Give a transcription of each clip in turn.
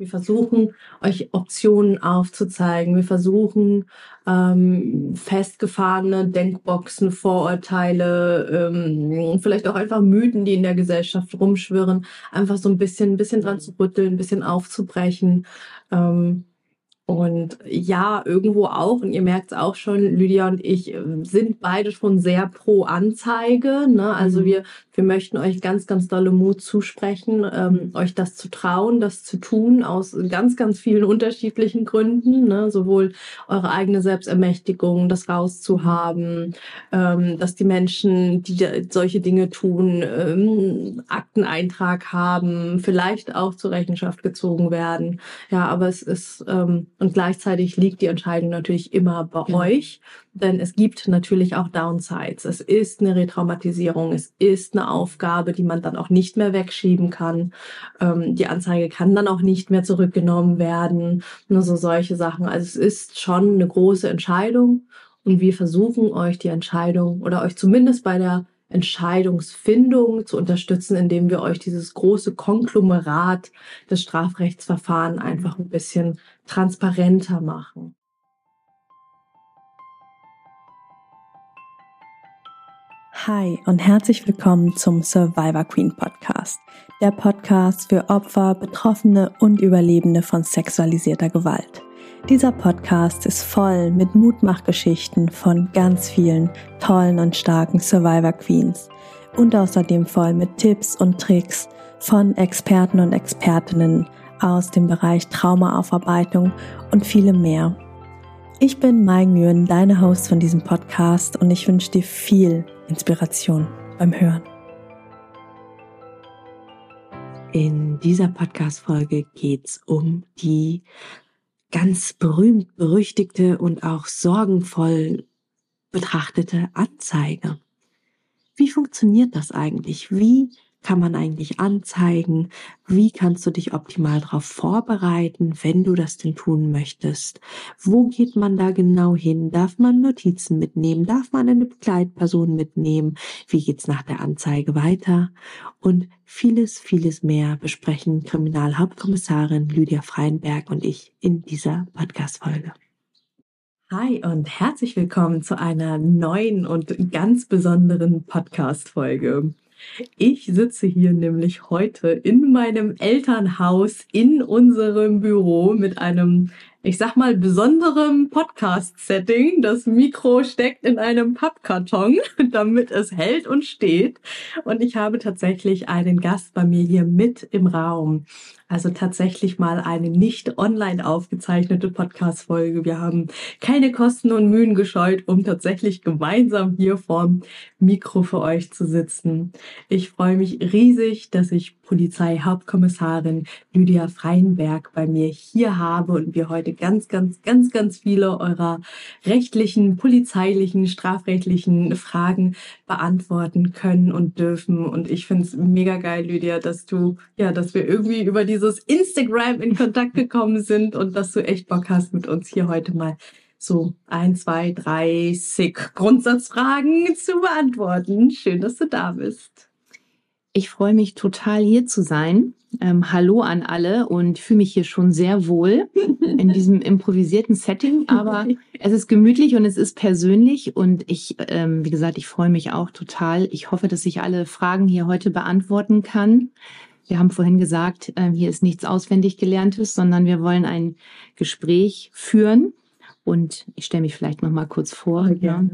Wir versuchen, euch Optionen aufzuzeigen. Wir versuchen, ähm, festgefahrene Denkboxen, Vorurteile, ähm, vielleicht auch einfach Mythen, die in der Gesellschaft rumschwirren, einfach so ein bisschen, ein bisschen dran zu rütteln, ein bisschen aufzubrechen. Ähm, und ja, irgendwo auch, und ihr merkt es auch schon, Lydia und ich äh, sind beide schon sehr pro Anzeige. Ne? Also mhm. wir, wir möchten euch ganz, ganz dolle Mut zusprechen, ähm, euch das zu trauen, das zu tun, aus ganz, ganz vielen unterschiedlichen Gründen. Ne? Sowohl eure eigene Selbstermächtigung, das rauszuhaben, ähm, dass die Menschen, die solche Dinge tun, ähm, Akteneintrag haben, vielleicht auch zur Rechenschaft gezogen werden. Ja, aber es ist ähm, und gleichzeitig liegt die Entscheidung natürlich immer bei ja. euch, denn es gibt natürlich auch Downsides. Es ist eine Retraumatisierung, es ist eine Aufgabe, die man dann auch nicht mehr wegschieben kann. Ähm, die Anzeige kann dann auch nicht mehr zurückgenommen werden. Nur so solche Sachen. Also es ist schon eine große Entscheidung und wir versuchen euch die Entscheidung oder euch zumindest bei der Entscheidungsfindung zu unterstützen, indem wir euch dieses große Konglomerat des Strafrechtsverfahrens einfach ein bisschen transparenter machen. Hi und herzlich willkommen zum Survivor Queen Podcast, der Podcast für Opfer, Betroffene und Überlebende von sexualisierter Gewalt. Dieser Podcast ist voll mit Mutmachgeschichten von ganz vielen tollen und starken Survivor Queens und außerdem voll mit Tipps und Tricks von Experten und Expertinnen aus dem Bereich Traumaaufarbeitung und vielem mehr. Ich bin Mai Nguyen, deine Host von diesem Podcast und ich wünsche dir viel Inspiration beim Hören. In dieser Podcast-Folge geht es um die ganz berühmt berüchtigte und auch sorgenvoll betrachtete Anzeige. Wie funktioniert das eigentlich? Wie kann man eigentlich anzeigen? Wie kannst du dich optimal darauf vorbereiten, wenn du das denn tun möchtest? Wo geht man da genau hin? Darf man Notizen mitnehmen? Darf man eine Begleitperson mitnehmen? Wie geht's nach der Anzeige weiter? Und vieles, vieles mehr besprechen Kriminalhauptkommissarin Lydia Freienberg und ich in dieser Podcast-Folge. Hi und herzlich willkommen zu einer neuen und ganz besonderen Podcast-Folge. Ich sitze hier nämlich heute in meinem Elternhaus in unserem Büro mit einem, ich sag mal, besonderem Podcast-Setting. Das Mikro steckt in einem Pappkarton, damit es hält und steht. Und ich habe tatsächlich einen Gast bei mir hier mit im Raum. Also tatsächlich mal eine nicht online aufgezeichnete Podcast-Folge. Wir haben keine Kosten und Mühen gescheut, um tatsächlich gemeinsam hier vorm Mikro für euch zu sitzen. Ich freue mich riesig, dass ich Polizeihauptkommissarin Lydia Freienberg bei mir hier habe und wir heute ganz, ganz, ganz, ganz viele eurer rechtlichen, polizeilichen, strafrechtlichen Fragen beantworten können und dürfen. Und ich finde es mega geil, Lydia, dass du, ja, dass wir irgendwie über dieses Instagram in Kontakt gekommen sind und dass du echt Bock hast, mit uns hier heute mal so ein, zwei, drei sick Grundsatzfragen zu beantworten. Schön, dass du da bist. Ich freue mich total hier zu sein. Ähm, hallo an alle und fühle mich hier schon sehr wohl in diesem improvisierten Setting. Aber es ist gemütlich und es ist persönlich und ich, ähm, wie gesagt, ich freue mich auch total. Ich hoffe, dass ich alle Fragen hier heute beantworten kann. Wir haben vorhin gesagt, äh, hier ist nichts auswendig gelerntes, sondern wir wollen ein Gespräch führen. Und ich stelle mich vielleicht noch mal kurz vor. Ja.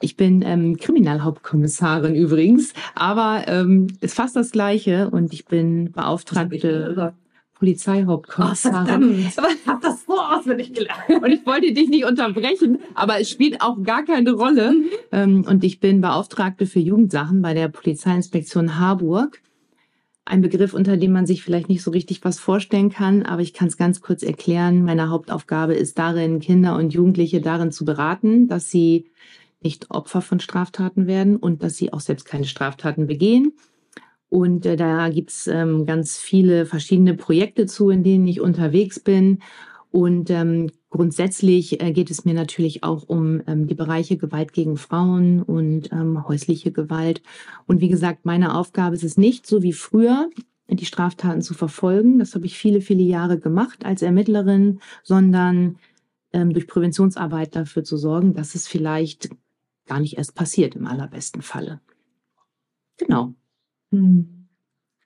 Ich bin ähm, Kriminalhauptkommissarin übrigens, aber ähm, ist fast das Gleiche und ich bin beauftragte Polizeihauptkommissarin. Oh, ich habe das so auswendig gelernt. Und ich wollte dich nicht unterbrechen, aber es spielt auch gar keine Rolle. Mhm. Ähm, und ich bin Beauftragte für Jugendsachen bei der Polizeiinspektion Harburg. Ein Begriff, unter dem man sich vielleicht nicht so richtig was vorstellen kann, aber ich kann es ganz kurz erklären. Meine Hauptaufgabe ist darin, Kinder und Jugendliche darin zu beraten, dass sie nicht Opfer von Straftaten werden und dass sie auch selbst keine Straftaten begehen. Und äh, da gibt's ähm, ganz viele verschiedene Projekte zu, in denen ich unterwegs bin. Und ähm, grundsätzlich äh, geht es mir natürlich auch um ähm, die Bereiche Gewalt gegen Frauen und ähm, häusliche Gewalt. Und wie gesagt, meine Aufgabe ist es nicht so wie früher, die Straftaten zu verfolgen. Das habe ich viele, viele Jahre gemacht als Ermittlerin, sondern ähm, durch Präventionsarbeit dafür zu sorgen, dass es vielleicht gar nicht erst passiert im allerbesten Falle. Genau. Hm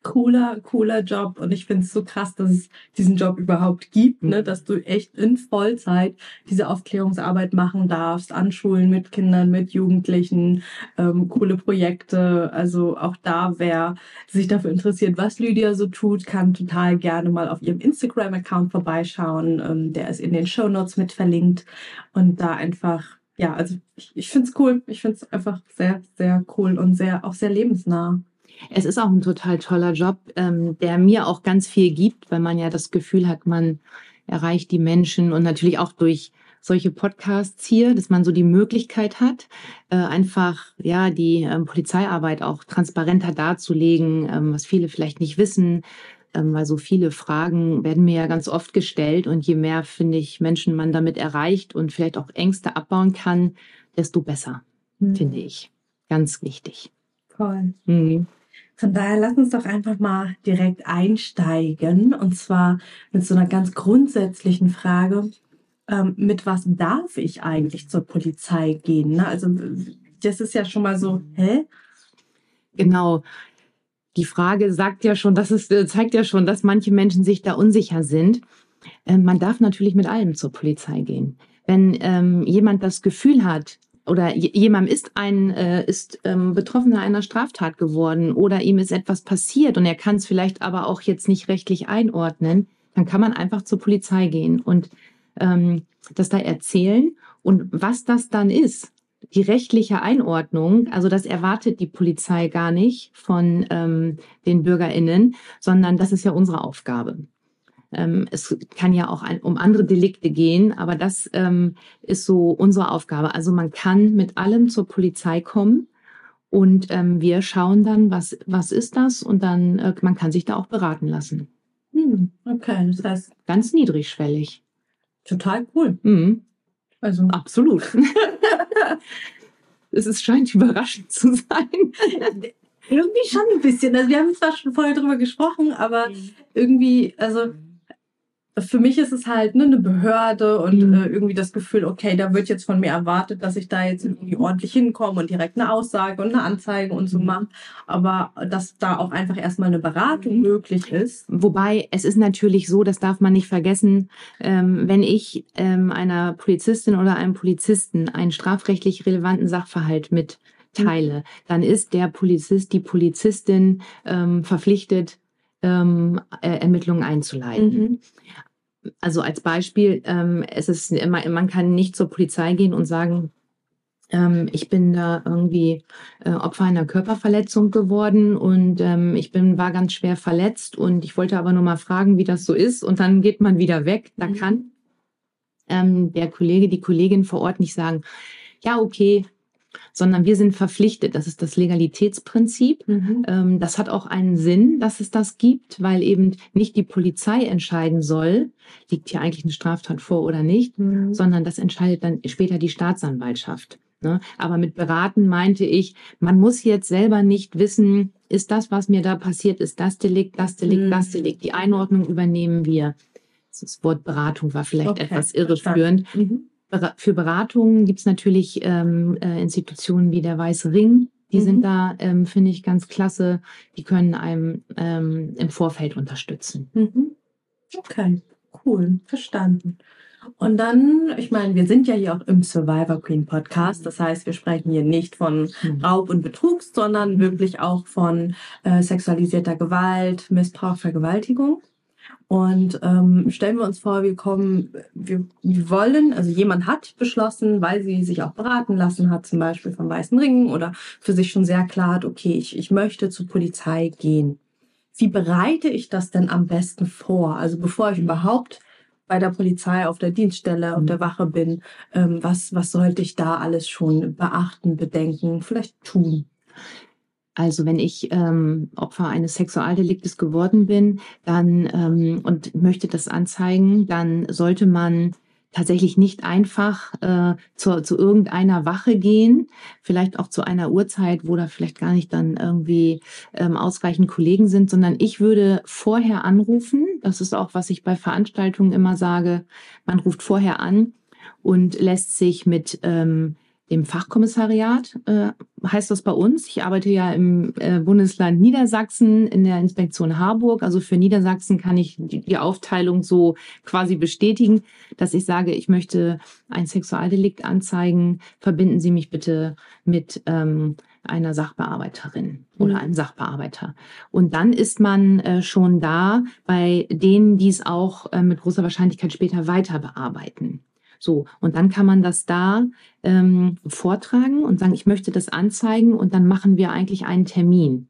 cooler, cooler Job. Und ich finde es so krass, dass es diesen Job überhaupt gibt, ne? Dass du echt in Vollzeit diese Aufklärungsarbeit machen darfst, an Schulen mit Kindern, mit Jugendlichen, ähm, coole Projekte. Also auch da, wer sich dafür interessiert, was Lydia so tut, kann total gerne mal auf ihrem Instagram-Account vorbeischauen. Ähm, der ist in den Show Notes mit verlinkt und da einfach ja, also ich, ich finde es cool. Ich finde es einfach sehr, sehr cool und sehr, auch sehr lebensnah. Es ist auch ein total toller Job, ähm, der mir auch ganz viel gibt, weil man ja das Gefühl hat, man erreicht die Menschen und natürlich auch durch solche Podcasts hier, dass man so die Möglichkeit hat, äh, einfach ja die ähm, Polizeiarbeit auch transparenter darzulegen, ähm, was viele vielleicht nicht wissen, ähm, weil so viele Fragen werden mir ja ganz oft gestellt und je mehr finde ich Menschen man damit erreicht und vielleicht auch Ängste abbauen kann, desto besser, mhm. finde ich. Ganz wichtig. Toll. Mhm. Von daher lass uns doch einfach mal direkt einsteigen und zwar mit so einer ganz grundsätzlichen Frage. Ähm, mit was darf ich eigentlich zur Polizei gehen? Ne? Also das ist ja schon mal so, hä? Genau. Die Frage sagt ja schon, das ist, äh, zeigt ja schon, dass manche Menschen sich da unsicher sind. Ähm, man darf natürlich mit allem zur Polizei gehen. Wenn ähm, jemand das Gefühl hat, oder jemandem ist ein äh, ist ähm, Betroffener einer Straftat geworden oder ihm ist etwas passiert und er kann es vielleicht aber auch jetzt nicht rechtlich einordnen, dann kann man einfach zur Polizei gehen und ähm, das da erzählen und was das dann ist. Die rechtliche Einordnung, also das erwartet die Polizei gar nicht von ähm, den BürgerInnen, sondern das ist ja unsere Aufgabe. Ähm, es kann ja auch ein, um andere Delikte gehen, aber das ähm, ist so unsere Aufgabe. Also man kann mit allem zur Polizei kommen und ähm, wir schauen dann, was, was ist das und dann, äh, man kann sich da auch beraten lassen. Hm, okay, das heißt. Ganz niedrigschwellig. Total cool. Mhm. Also. Absolut. es ist, scheint überraschend zu sein. irgendwie schon ein bisschen. Also wir haben zwar schon vorher drüber gesprochen, aber mhm. irgendwie, also für mich ist es halt ne, eine Behörde und mhm. äh, irgendwie das Gefühl, okay, da wird jetzt von mir erwartet, dass ich da jetzt irgendwie ordentlich hinkomme und direkt eine Aussage und eine Anzeige und so mhm. mache. Aber dass da auch einfach erstmal eine Beratung mhm. möglich ist. Wobei es ist natürlich so, das darf man nicht vergessen, ähm, wenn ich ähm, einer Polizistin oder einem Polizisten einen strafrechtlich relevanten Sachverhalt mitteile, mhm. dann ist der Polizist, die Polizistin ähm, verpflichtet, ähm, äh, Ermittlungen einzuleiten. Mhm. Also als Beispiel, ähm, es ist man, man kann nicht zur Polizei gehen und sagen, ähm, ich bin da irgendwie äh, Opfer einer Körperverletzung geworden und ähm, ich bin war ganz schwer verletzt und ich wollte aber nur mal fragen, wie das so ist und dann geht man wieder weg. Da mhm. kann ähm, der Kollege, die Kollegin vor Ort nicht sagen, ja okay, sondern wir sind verpflichtet. Das ist das Legalitätsprinzip. Mhm. Ähm, das hat auch einen Sinn, dass es das gibt, weil eben nicht die Polizei entscheiden soll, liegt hier eigentlich eine Straftat vor oder nicht, mhm. sondern das entscheidet dann später die Staatsanwaltschaft. Ne? Aber mit beraten meinte ich, man muss jetzt selber nicht wissen, ist das, was mir da passiert, ist das Delikt, das Delikt, mhm. das Delikt. Die Einordnung übernehmen wir. Das Wort Beratung war vielleicht okay. etwas irreführend. Mhm. Für Beratungen gibt es natürlich ähm, äh, Institutionen wie der Weiße Ring. Die mhm. sind da, ähm, finde ich, ganz klasse. Die können einem ähm, im Vorfeld unterstützen. Mhm. Okay, cool, verstanden. Und dann, ich meine, wir sind ja hier auch im Survivor Queen Podcast. Das heißt, wir sprechen hier nicht von mhm. Raub und Betrug, sondern wirklich auch von äh, sexualisierter Gewalt, Missbrauch, Vergewaltigung. Und ähm, stellen wir uns vor, wir kommen, wir, wollen, also jemand hat beschlossen, weil sie sich auch beraten lassen hat, zum Beispiel vom Weißen Ring oder für sich schon sehr klar hat, okay, ich, ich möchte zur Polizei gehen. Wie bereite ich das denn am besten vor? Also bevor ich überhaupt bei der Polizei auf der Dienststelle, auf der. Wache bin, ähm, was, was sollte ich da alles schon beachten, bedenken, vielleicht tun? Also wenn ich ähm, Opfer eines Sexualdeliktes geworden bin, dann ähm, und möchte das anzeigen, dann sollte man tatsächlich nicht einfach äh, zu, zu irgendeiner Wache gehen, vielleicht auch zu einer Uhrzeit, wo da vielleicht gar nicht dann irgendwie ähm, ausreichend Kollegen sind, sondern ich würde vorher anrufen. Das ist auch, was ich bei Veranstaltungen immer sage. Man ruft vorher an und lässt sich mit ähm, dem Fachkommissariat, äh, heißt das bei uns. Ich arbeite ja im äh, Bundesland Niedersachsen in der Inspektion Harburg. Also für Niedersachsen kann ich die, die, Aufteilung so quasi bestätigen, dass ich sage, ich möchte ein Sexualdelikt anzeigen. Verbinden Sie mich bitte mit ähm, einer Sachbearbeiterin oder mhm. einem Sachbearbeiter. Und dann ist man äh, schon da bei denen, die es auch äh, mit großer Wahrscheinlichkeit später weiter bearbeiten. So, und dann kann man das da ähm, vortragen und sagen, ich möchte das anzeigen und dann machen wir eigentlich einen Termin.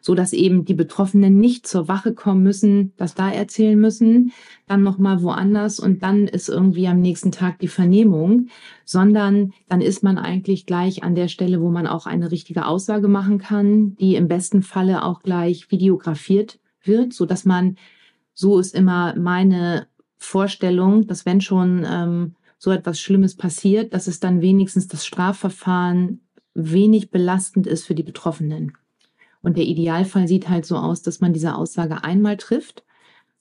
So dass eben die Betroffenen nicht zur Wache kommen müssen, das da erzählen müssen, dann noch mal woanders und dann ist irgendwie am nächsten Tag die Vernehmung, sondern dann ist man eigentlich gleich an der Stelle, wo man auch eine richtige Aussage machen kann, die im besten Falle auch gleich videografiert wird, so dass man so ist immer meine Vorstellung, dass wenn schon ähm, so etwas Schlimmes passiert, dass es dann wenigstens das Strafverfahren wenig belastend ist für die Betroffenen. Und der Idealfall sieht halt so aus, dass man diese Aussage einmal trifft,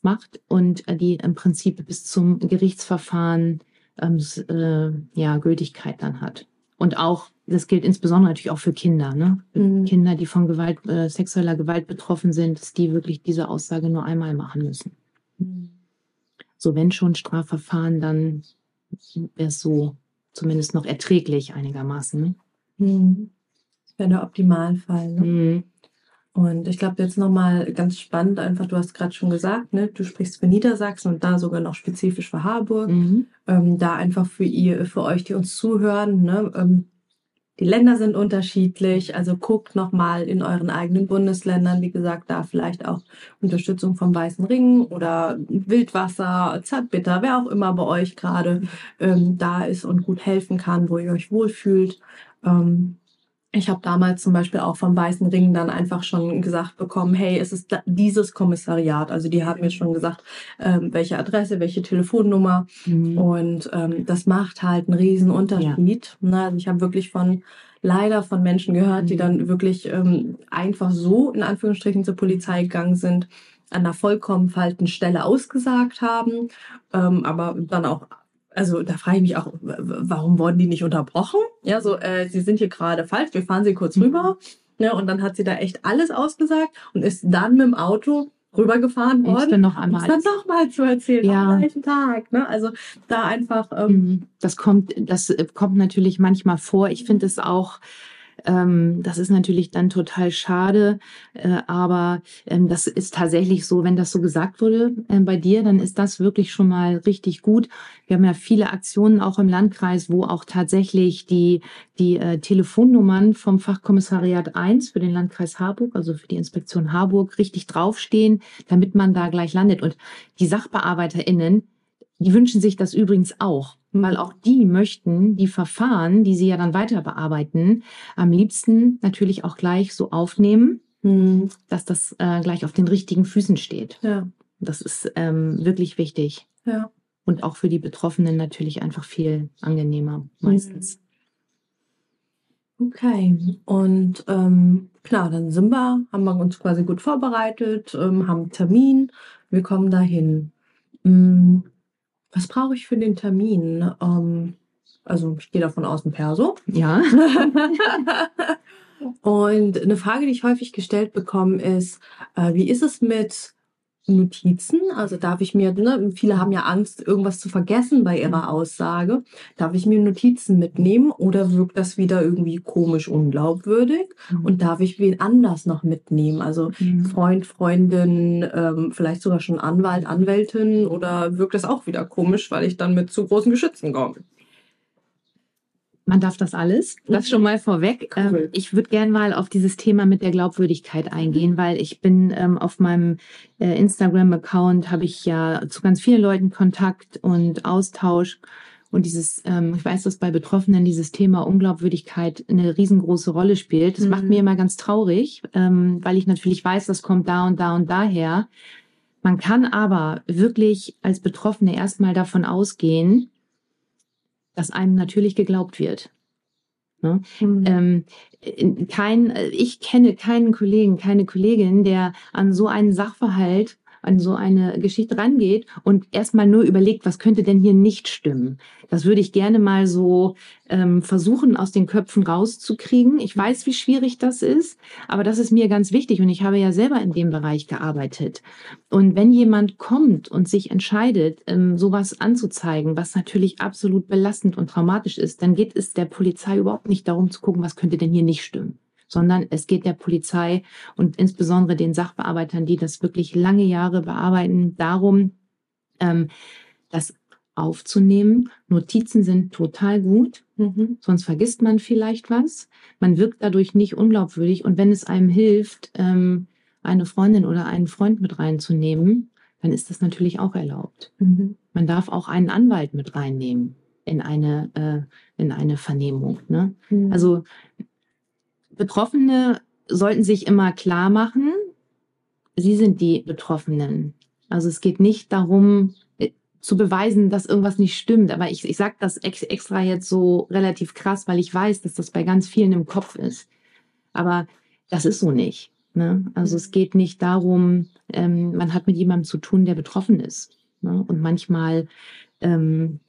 macht und die im Prinzip bis zum Gerichtsverfahren ähm, äh, ja, Gültigkeit dann hat. Und auch, das gilt insbesondere natürlich auch für Kinder, ne? Mhm. Kinder, die von Gewalt, äh, sexueller Gewalt betroffen sind, dass die wirklich diese Aussage nur einmal machen müssen. Mhm. So, wenn schon Strafverfahren, dann wäre es so zumindest noch erträglich einigermaßen. Ne? Mhm. Das wäre der Optimalfall. Ne? Mhm. Und ich glaube, jetzt nochmal ganz spannend, einfach, du hast gerade schon gesagt, ne, du sprichst für Niedersachsen und da sogar noch spezifisch für Harburg. Mhm. Ähm, da einfach für ihr, für euch, die uns zuhören, ne, ähm, die Länder sind unterschiedlich, also guckt nochmal in euren eigenen Bundesländern, wie gesagt, da vielleicht auch Unterstützung vom Weißen Ring oder Wildwasser, Zartbitter, wer auch immer bei euch gerade ähm, da ist und gut helfen kann, wo ihr euch wohlfühlt. Ähm, ich habe damals zum Beispiel auch vom Weißen Ring dann einfach schon gesagt bekommen, hey, es ist dieses Kommissariat. Also die haben mir schon gesagt, ähm, welche Adresse, welche Telefonnummer. Mhm. Und ähm, das macht halt einen riesen Unterschied. Ja. Ne? Also ich habe wirklich von leider von Menschen gehört, die mhm. dann wirklich ähm, einfach so in Anführungsstrichen zur Polizei gegangen sind, an einer vollkommen falschen Stelle ausgesagt haben, ähm, aber dann auch also da frage ich mich auch, warum wurden die nicht unterbrochen? Ja, so, äh, sie sind hier gerade falsch, wir fahren sie kurz mhm. rüber. Ja, und dann hat sie da echt alles ausgesagt und ist dann mit dem Auto rübergefahren worden. Dann noch einmal. Um dann nochmal zu erzählen ja. am gleichen Tag. Ne? Also da einfach. Ähm, mhm. das kommt, das kommt natürlich manchmal vor. Ich finde es auch ähm, das ist natürlich dann total schade, äh, aber ähm, das ist tatsächlich so, wenn das so gesagt wurde äh, bei dir, dann ist das wirklich schon mal richtig gut. Wir haben ja viele Aktionen auch im Landkreis, wo auch tatsächlich die, die äh, Telefonnummern vom Fachkommissariat 1 für den Landkreis Harburg, also für die Inspektion Harburg, richtig draufstehen, damit man da gleich landet. Und die SachbearbeiterInnen, die wünschen sich das übrigens auch, weil auch die möchten die Verfahren, die sie ja dann weiter bearbeiten, am liebsten natürlich auch gleich so aufnehmen, mhm. dass das äh, gleich auf den richtigen Füßen steht. Ja. Das ist ähm, wirklich wichtig. Ja. Und auch für die Betroffenen natürlich einfach viel angenehmer meistens. Okay, und ähm, klar, dann sind wir, haben wir uns quasi gut vorbereitet, ähm, haben einen Termin, wir kommen dahin. Mhm. Was brauche ich für den Termin? Ähm, also ich gehe davon aus, ein Perso. Ja. Und eine Frage, die ich häufig gestellt bekomme, ist, äh, wie ist es mit Notizen? Also darf ich mir, ne, viele haben ja Angst, irgendwas zu vergessen bei ihrer mhm. Aussage. Darf ich mir Notizen mitnehmen oder wirkt das wieder irgendwie komisch unglaubwürdig? Mhm. Und darf ich wen anders noch mitnehmen? Also mhm. Freund, Freundin, ähm, vielleicht sogar schon Anwalt, Anwältin oder wirkt das auch wieder komisch, weil ich dann mit zu großen Geschützen komme? Man darf das alles. Das schon mal vorweg. Cool. Ähm, ich würde gerne mal auf dieses Thema mit der Glaubwürdigkeit eingehen, weil ich bin ähm, auf meinem äh, Instagram-Account habe ich ja zu ganz vielen Leuten Kontakt und Austausch. Und dieses, ähm, ich weiß, dass bei Betroffenen dieses Thema Unglaubwürdigkeit eine riesengroße Rolle spielt. Das mhm. macht mir immer ganz traurig, ähm, weil ich natürlich weiß, das kommt da und da und daher. Man kann aber wirklich als Betroffene erstmal davon ausgehen, dass einem natürlich geglaubt wird. Ne? Mhm. Ähm, kein, ich kenne keinen Kollegen, keine Kollegin, der an so einen Sachverhalt an so eine Geschichte rangeht und erstmal nur überlegt, was könnte denn hier nicht stimmen. Das würde ich gerne mal so ähm, versuchen, aus den Köpfen rauszukriegen. Ich weiß, wie schwierig das ist, aber das ist mir ganz wichtig und ich habe ja selber in dem Bereich gearbeitet. Und wenn jemand kommt und sich entscheidet, ähm, sowas anzuzeigen, was natürlich absolut belastend und traumatisch ist, dann geht es der Polizei überhaupt nicht darum zu gucken, was könnte denn hier nicht stimmen sondern es geht der Polizei und insbesondere den Sachbearbeitern, die das wirklich lange Jahre bearbeiten, darum, ähm, das aufzunehmen. Notizen sind total gut, mhm. sonst vergisst man vielleicht was. Man wirkt dadurch nicht unglaubwürdig und wenn es einem hilft, ähm, eine Freundin oder einen Freund mit reinzunehmen, dann ist das natürlich auch erlaubt. Mhm. Man darf auch einen Anwalt mit reinnehmen in eine, äh, in eine Vernehmung. Ne? Mhm. Also Betroffene sollten sich immer klar machen, sie sind die Betroffenen. Also es geht nicht darum, äh, zu beweisen, dass irgendwas nicht stimmt. Aber ich, ich sage das extra jetzt so relativ krass, weil ich weiß, dass das bei ganz vielen im Kopf ist. Aber das ist so nicht. Ne? Also es geht nicht darum, ähm, man hat mit jemandem zu tun, der betroffen ist. Ne? Und manchmal ähm,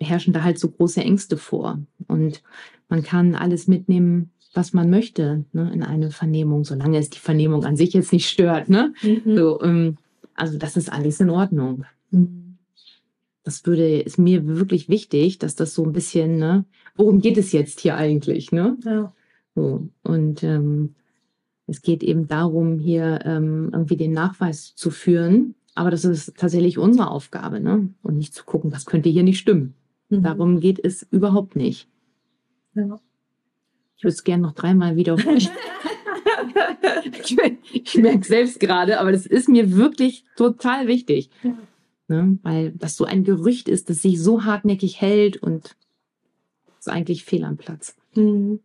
herrschen da halt so große Ängste vor. Und man kann alles mitnehmen, was man möchte ne, in eine Vernehmung, solange es die Vernehmung an sich jetzt nicht stört. Ne? Mhm. So, ähm, also das ist alles in Ordnung. Mhm. Das würde, ist mir wirklich wichtig, dass das so ein bisschen, ne, worum geht es jetzt hier eigentlich? Ne? Ja. So, und ähm, es geht eben darum, hier ähm, irgendwie den Nachweis zu führen. Aber das ist tatsächlich unsere Aufgabe, ne? Und nicht zu gucken, was könnte hier nicht stimmen. Mhm. Darum geht es überhaupt nicht. Ja. Ich würde es gerne noch dreimal wiederholen. ich, ich merke selbst gerade, aber das ist mir wirklich total wichtig. Ja. Ne? Weil das so ein Gerücht ist, das sich so hartnäckig hält und ist eigentlich fehl am Platz. Mhm.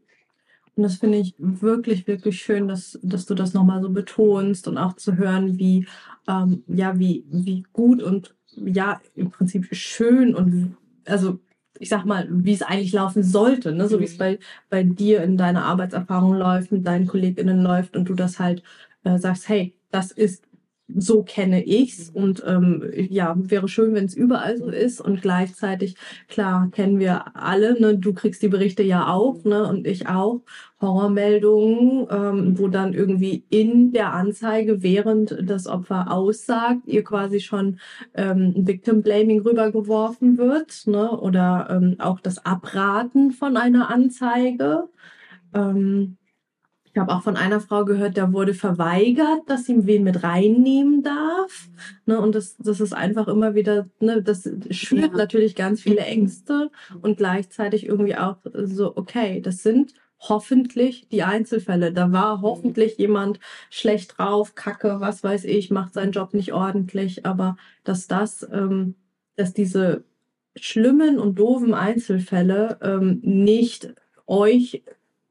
Und das finde ich wirklich, wirklich schön, dass, dass du das nochmal so betonst und auch zu hören, wie, ähm, ja, wie, wie gut und ja, im Prinzip schön und also ich sag mal, wie es eigentlich laufen sollte, ne? so wie es mhm. bei, bei dir in deiner Arbeitserfahrung läuft, mit deinen KollegInnen läuft und du das halt äh, sagst, hey, das ist so kenne ich's und ähm, ja wäre schön, wenn es überall so ist und gleichzeitig klar kennen wir alle, ne, du kriegst die Berichte ja auch, ne, und ich auch. Horrormeldungen, ähm, wo dann irgendwie in der Anzeige während das Opfer aussagt, ihr quasi schon ähm, Victim Blaming rübergeworfen wird, ne, oder ähm, auch das Abraten von einer Anzeige. Ähm, ich habe auch von einer Frau gehört, da wurde verweigert, dass sie wen mit reinnehmen darf. Ne, und das, das ist einfach immer wieder, ne, das schürt ja. natürlich ganz viele Ängste und gleichzeitig irgendwie auch so, okay, das sind hoffentlich die Einzelfälle. Da war hoffentlich jemand schlecht drauf, kacke, was weiß ich, macht seinen Job nicht ordentlich, aber dass das, ähm, dass diese schlimmen und doofen Einzelfälle ähm, nicht euch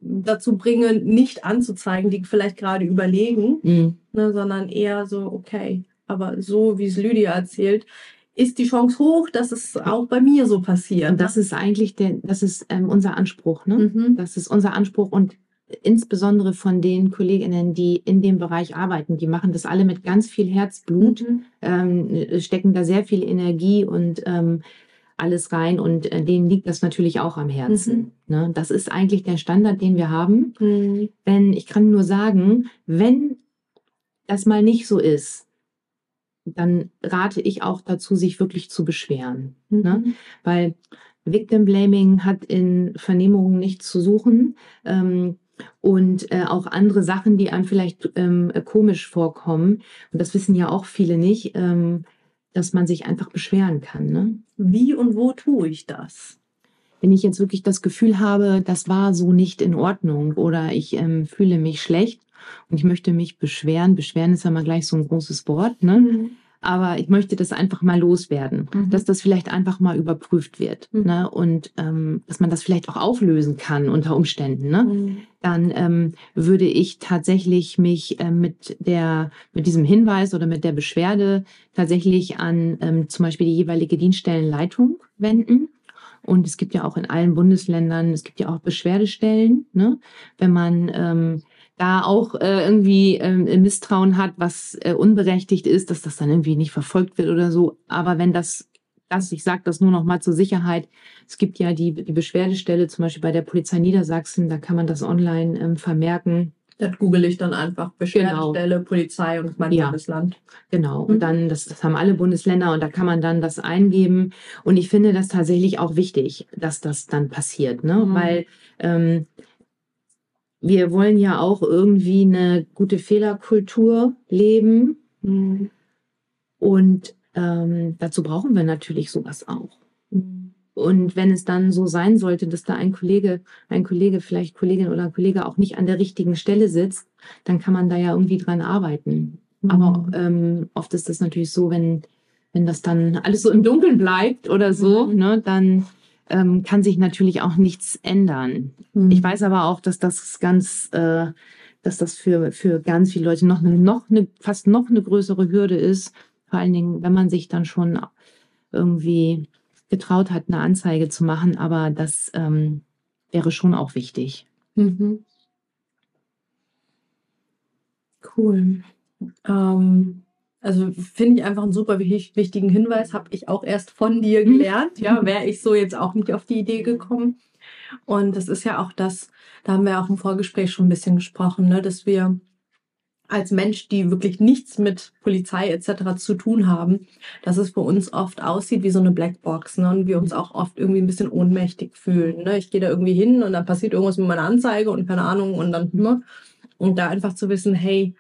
dazu bringen, nicht anzuzeigen, die vielleicht gerade überlegen, mhm. ne, sondern eher so, okay, aber so wie es Lydia erzählt, ist die Chance hoch, dass es auch bei mir so passiert. Und das ist eigentlich der, das ist ähm, unser Anspruch, ne? Mhm. Das ist unser Anspruch und insbesondere von den Kolleginnen, die in dem Bereich arbeiten, die machen das alle mit ganz viel Herzblut, mhm. ähm, stecken da sehr viel Energie und ähm, alles rein und äh, denen liegt das natürlich auch am Herzen. Mhm. Ne? Das ist eigentlich der Standard, den wir haben. Mhm. Wenn, ich kann nur sagen, wenn das mal nicht so ist, dann rate ich auch dazu, sich wirklich zu beschweren. Ne? Mhm. Ne? Weil Victim Blaming hat in Vernehmungen nichts zu suchen. Ähm, und äh, auch andere Sachen, die einem vielleicht ähm, komisch vorkommen. Und das wissen ja auch viele nicht. Ähm, dass man sich einfach beschweren kann. Ne? Wie und wo tue ich das? Wenn ich jetzt wirklich das Gefühl habe, das war so nicht in Ordnung oder ich ähm, fühle mich schlecht und ich möchte mich beschweren. Beschweren ist ja mal gleich so ein großes Wort. Ne? Mhm aber ich möchte das einfach mal loswerden, mhm. dass das vielleicht einfach mal überprüft wird mhm. ne? und ähm, dass man das vielleicht auch auflösen kann unter Umständen. Ne? Mhm. Dann ähm, würde ich tatsächlich mich äh, mit der mit diesem Hinweis oder mit der Beschwerde tatsächlich an ähm, zum Beispiel die jeweilige Dienststellenleitung wenden Und es gibt ja auch in allen Bundesländern, es gibt ja auch Beschwerdestellen, ne? wenn man ähm, da auch äh, irgendwie äh, Misstrauen hat, was äh, unberechtigt ist, dass das dann irgendwie nicht verfolgt wird oder so. Aber wenn das, das ich sage das nur noch mal zur Sicherheit, es gibt ja die, die Beschwerdestelle zum Beispiel bei der Polizei Niedersachsen, da kann man das online ähm, vermerken. Das google ich dann einfach Beschwerdestelle, genau. Polizei und mein ja, Bundesland. Genau. Und mhm. dann, das, das haben alle Bundesländer und da kann man dann das eingeben. Und ich finde das tatsächlich auch wichtig, dass das dann passiert, ne? Mhm. Weil ähm, wir wollen ja auch irgendwie eine gute Fehlerkultur leben. Mhm. Und ähm, dazu brauchen wir natürlich sowas auch. Mhm. Und wenn es dann so sein sollte, dass da ein Kollege, ein Kollege, vielleicht Kollegin oder Kollege auch nicht an der richtigen Stelle sitzt, dann kann man da ja irgendwie dran arbeiten. Mhm. Aber ähm, oft ist das natürlich so, wenn, wenn das dann alles so im Dunkeln bleibt oder so, mhm. ne, dann ähm, kann sich natürlich auch nichts ändern. Mhm. Ich weiß aber auch, dass das ganz, äh, dass das für, für ganz viele Leute noch eine, noch eine, fast noch eine größere Hürde ist. Vor allen Dingen, wenn man sich dann schon irgendwie getraut hat, eine Anzeige zu machen. Aber das ähm, wäre schon auch wichtig. Mhm. Cool. Ähm, also finde ich einfach einen super wichtigen Hinweis, habe ich auch erst von dir mhm. gelernt. Ja, wäre ich so jetzt auch nicht auf die Idee gekommen. Und das ist ja auch das, da haben wir auch im Vorgespräch schon ein bisschen gesprochen, ne, dass wir als Mensch, die wirklich nichts mit Polizei etc. zu tun haben, dass es für uns oft aussieht wie so eine Blackbox ne? und wir uns auch oft irgendwie ein bisschen ohnmächtig fühlen. Ne? Ich gehe da irgendwie hin und dann passiert irgendwas mit meiner Anzeige und keine Ahnung und dann ne? und da einfach zu wissen, hey,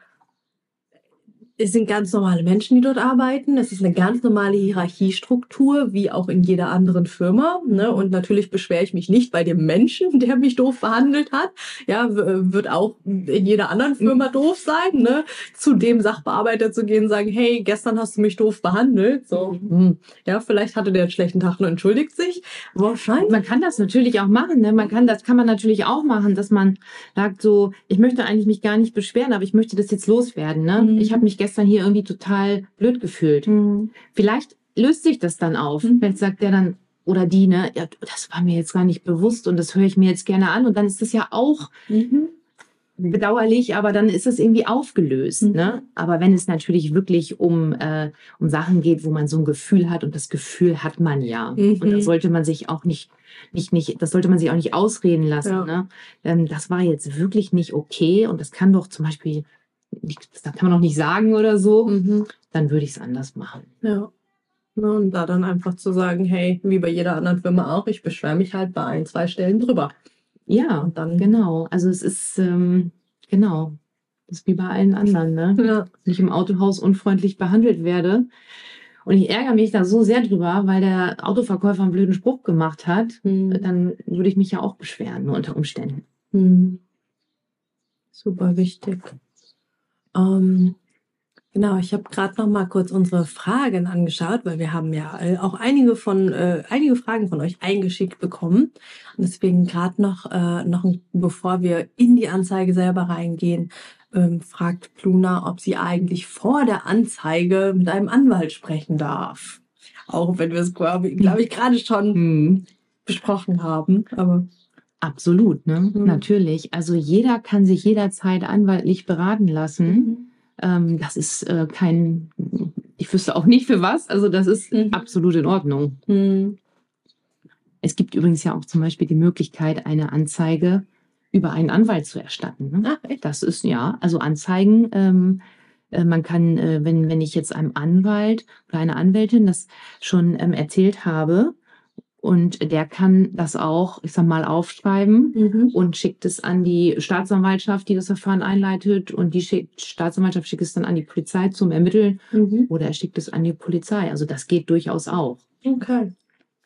es sind ganz normale Menschen, die dort arbeiten. Es ist eine ganz normale Hierarchiestruktur, wie auch in jeder anderen Firma. Ne? Und natürlich beschwere ich mich nicht bei dem Menschen, der mich doof behandelt hat. Ja, wird auch in jeder anderen Firma doof sein. Ne? Zu dem Sachbearbeiter zu gehen und sagen, hey, gestern hast du mich doof behandelt. So, hm. ja, vielleicht hatte der einen schlechten Tag und entschuldigt sich. Wahrscheinlich. Man kann das natürlich auch machen. Ne? Man kann das kann man natürlich auch machen, dass man sagt so, ich möchte eigentlich mich gar nicht beschweren, aber ich möchte das jetzt loswerden. Ne? Mhm. Ich habe mich gestern hier irgendwie total blöd gefühlt. Mhm. Vielleicht löst sich das dann auf. Mhm. Vielleicht sagt der dann oder die, ne, ja, das war mir jetzt gar nicht bewusst und das höre ich mir jetzt gerne an und dann ist das ja auch mhm. bedauerlich, aber dann ist es irgendwie aufgelöst. Mhm. Ne? Aber wenn es natürlich wirklich um, äh, um Sachen geht, wo man so ein Gefühl hat und das Gefühl hat man ja. Und da mhm. sollte man sich auch nicht nicht, nicht, das sollte man sich auch nicht ausreden lassen. Ja. Ne? Ähm, das war jetzt wirklich nicht okay und das kann doch zum Beispiel das kann man noch nicht sagen oder so, mhm. dann würde ich es anders machen. Ja. Und da dann einfach zu sagen, hey, wie bei jeder anderen Firma auch, ich beschwere mich halt bei ein, zwei Stellen drüber. Ja, und dann genau. Also es ist ähm, genau, das ist wie bei allen anderen, ne? Ja. Wenn ich im Autohaus unfreundlich behandelt werde. Und ich ärgere mich da so sehr drüber, weil der Autoverkäufer einen blöden Spruch gemacht hat, mhm. dann würde ich mich ja auch beschweren, nur unter Umständen. Mhm. Super wichtig. Ähm, genau, ich habe gerade noch mal kurz unsere Fragen angeschaut, weil wir haben ja äh, auch einige von äh, einige Fragen von euch eingeschickt bekommen. Und deswegen gerade noch äh, noch bevor wir in die Anzeige selber reingehen, ähm, fragt Pluna, ob sie eigentlich vor der Anzeige mit einem Anwalt sprechen darf. Auch wenn wir es, glaube glaub ich, gerade schon hm. besprochen haben. Aber Absolut, ne? Mhm. Natürlich. Also jeder kann sich jederzeit anwaltlich beraten lassen. Mhm. Ähm, das ist äh, kein, ich wüsste auch nicht für was. Also das ist mhm. absolut in Ordnung. Mhm. Es gibt übrigens ja auch zum Beispiel die Möglichkeit, eine Anzeige über einen Anwalt zu erstatten. Ne? Ach, echt? Das ist ja, also Anzeigen. Ähm, äh, man kann, äh, wenn, wenn ich jetzt einem Anwalt oder einer Anwältin das schon ähm, erzählt habe, und der kann das auch, ich sag mal, aufschreiben mhm. und schickt es an die Staatsanwaltschaft, die das Verfahren einleitet. Und die schickt, Staatsanwaltschaft schickt es dann an die Polizei zum Ermitteln mhm. oder er schickt es an die Polizei. Also das geht durchaus auch. Okay.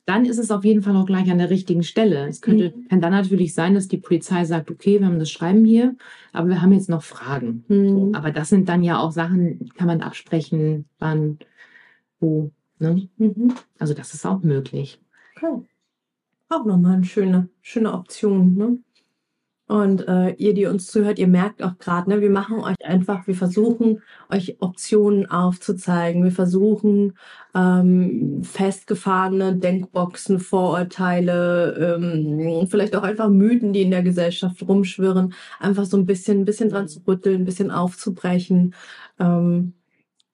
Dann ist es auf jeden Fall auch gleich an der richtigen Stelle. Es könnte, mhm. kann dann natürlich sein, dass die Polizei sagt, okay, wir haben das Schreiben hier, aber wir haben jetzt noch Fragen. Mhm. So, aber das sind dann ja auch Sachen, kann man absprechen, wann, wo. Ne? Mhm. Also das ist auch möglich. Okay. Auch nochmal eine schöne, schöne Option. Ne? Und äh, ihr, die uns zuhört, ihr merkt auch gerade, ne, wir machen euch einfach, wir versuchen euch Optionen aufzuzeigen. Wir versuchen ähm, festgefahrene Denkboxen, Vorurteile, ähm, vielleicht auch einfach Mythen, die in der Gesellschaft rumschwirren, einfach so ein bisschen, ein bisschen dran zu rütteln, ein bisschen aufzubrechen. Ähm,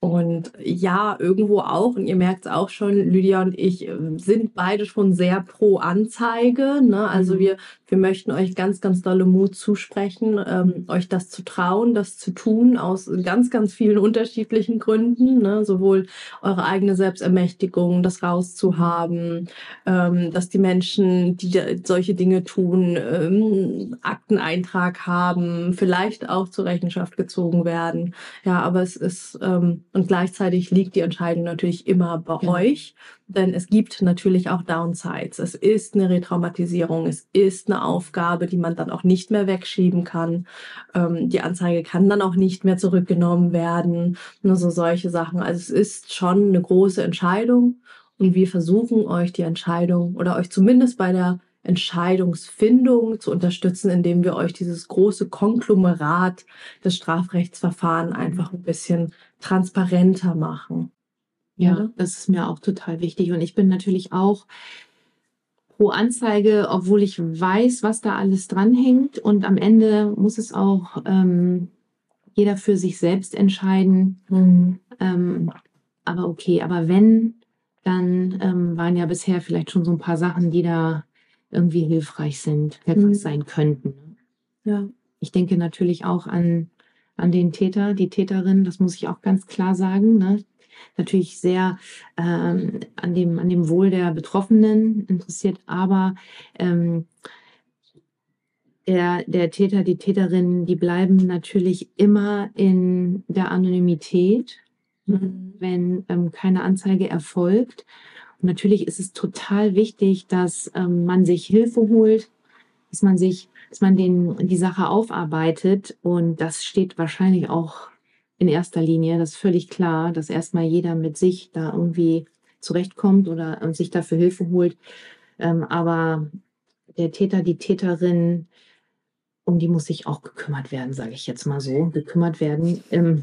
und ja, irgendwo auch, und ihr merkt es auch schon, Lydia und ich äh, sind beide schon sehr pro Anzeige. Ne? Also mhm. wir, wir möchten euch ganz, ganz dolle Mut zusprechen, ähm, euch das zu trauen, das zu tun, aus ganz, ganz vielen unterschiedlichen Gründen. Ne? Sowohl eure eigene Selbstermächtigung, das rauszuhaben, ähm, dass die Menschen, die solche Dinge tun, ähm, Akteneintrag haben, vielleicht auch zur Rechenschaft gezogen werden. Ja, aber es ist ähm, und gleichzeitig liegt die Entscheidung natürlich immer bei ja. euch, denn es gibt natürlich auch Downsides. Es ist eine Retraumatisierung, es ist eine Aufgabe, die man dann auch nicht mehr wegschieben kann. Ähm, die Anzeige kann dann auch nicht mehr zurückgenommen werden. Nur so solche Sachen. Also es ist schon eine große Entscheidung und wir versuchen euch die Entscheidung oder euch zumindest bei der Entscheidungsfindung zu unterstützen, indem wir euch dieses große Konglomerat des Strafrechtsverfahrens einfach ein bisschen transparenter machen. Ja, ja, das ist mir auch total wichtig. Und ich bin natürlich auch pro Anzeige, obwohl ich weiß, was da alles dranhängt. Und am Ende muss es auch ähm, jeder für sich selbst entscheiden. Mhm. Ähm, aber okay, aber wenn, dann ähm, waren ja bisher vielleicht schon so ein paar Sachen, die da irgendwie hilfreich sind, hilfreich mhm. sein könnten. Ja. Ich denke natürlich auch an, an den Täter, die Täterin, das muss ich auch ganz klar sagen. Ne? Natürlich sehr ähm, an, dem, an dem Wohl der Betroffenen interessiert, aber ähm, der, der Täter, die Täterin, die bleiben natürlich immer in der Anonymität, mhm. wenn ähm, keine Anzeige erfolgt natürlich ist es total wichtig, dass ähm, man sich Hilfe holt, dass man sich, dass man den, die Sache aufarbeitet. Und das steht wahrscheinlich auch in erster Linie. Das ist völlig klar, dass erstmal jeder mit sich da irgendwie zurechtkommt oder und sich dafür Hilfe holt. Ähm, aber der Täter, die Täterin, um die muss sich auch gekümmert werden, sage ich jetzt mal so. Gekümmert werden im,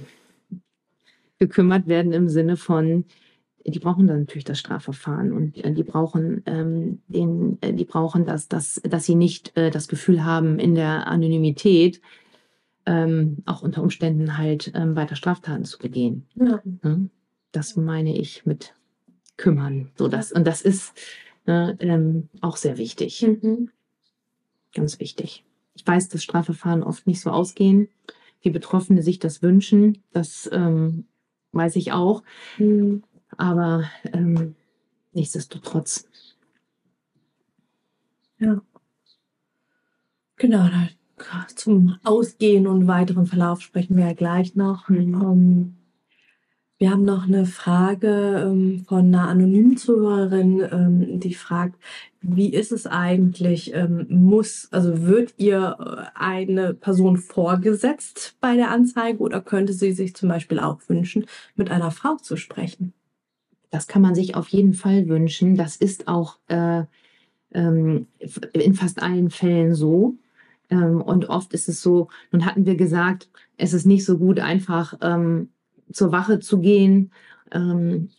gekümmert werden im Sinne von, die brauchen dann natürlich das Strafverfahren und äh, die brauchen ähm, den, äh, die brauchen das, das, dass sie nicht äh, das Gefühl haben, in der Anonymität ähm, auch unter Umständen halt ähm, weiter Straftaten zu begehen. Ja. Ne? Das meine ich mit kümmern. So das, und das ist ne, ähm, auch sehr wichtig. Mhm. Ganz wichtig. Ich weiß, dass Strafverfahren oft nicht so ausgehen, wie Betroffene sich das wünschen. Das ähm, weiß ich auch. Mhm. Aber ähm, nichtsdestotrotz. Ja. Genau, zum Ausgehen und weiteren Verlauf sprechen wir ja gleich noch. Mhm. Um, ähm, wir haben noch eine Frage ähm, von einer anonymen Zuhörerin, ähm, die fragt, wie ist es eigentlich, muss, also wird ihr äh, eine Person vorgesetzt bei der Anzeige oder könnte sie sich zum Beispiel auch wünschen, mit einer Frau zu sprechen? Das kann man sich auf jeden Fall wünschen. Das ist auch äh, in fast allen Fällen so. Ähm, und oft ist es so, nun hatten wir gesagt, es ist nicht so gut, einfach ähm, zur Wache zu gehen. Ähm,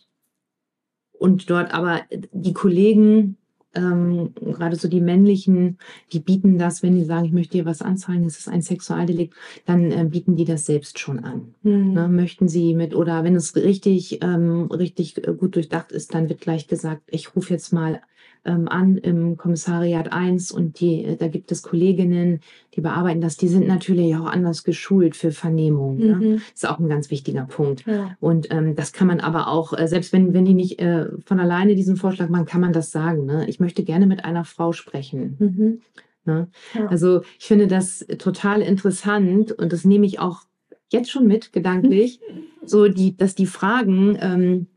und dort aber die Kollegen ähm, gerade so die männlichen, die bieten das, wenn die sagen, ich möchte dir was anzeigen, es ist ein Sexualdelikt, dann äh, bieten die das selbst schon an. Mhm. Ne, möchten sie mit, oder wenn es richtig, ähm, richtig äh, gut durchdacht ist, dann wird gleich gesagt, ich rufe jetzt mal ähm, an im Kommissariat 1 und die, äh, da gibt es Kolleginnen, die bearbeiten das. Die sind natürlich auch anders geschult für Vernehmung. Ne? Mhm. Ne? Ist auch ein ganz wichtiger Punkt. Ja. Und ähm, das kann man aber auch, äh, selbst wenn, wenn die nicht äh, von alleine diesen Vorschlag machen, kann man das sagen. Ne? Ich möchte gerne mit einer Frau sprechen. Mhm. Ne? Ja. Also ich finde das total interessant und das nehme ich auch jetzt schon mit, gedanklich, so die, dass die Fragen, ähm,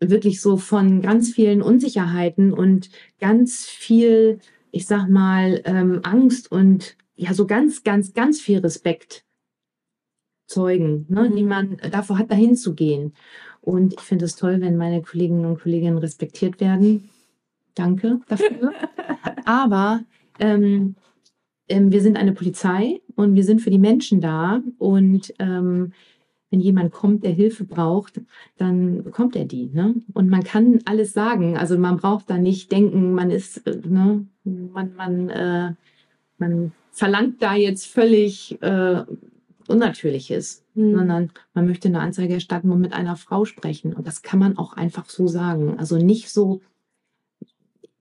wirklich so von ganz vielen Unsicherheiten und ganz viel, ich sag mal, ähm, Angst und ja, so ganz, ganz, ganz viel Respekt zeugen, ne, mhm. die man davor hat, dahin zu gehen. Und ich finde es toll, wenn meine Kolleginnen und Kollegen respektiert werden. Danke dafür. Aber ähm, ähm, wir sind eine Polizei und wir sind für die Menschen da und ähm, wenn jemand kommt, der Hilfe braucht, dann bekommt er die. Ne? Und man kann alles sagen. Also man braucht da nicht denken, man ist, äh, ne, man, man, äh, man verlangt da jetzt völlig äh, Unnatürliches, mhm. sondern man möchte eine Anzeige erstatten und mit einer Frau sprechen. Und das kann man auch einfach so sagen. Also nicht so,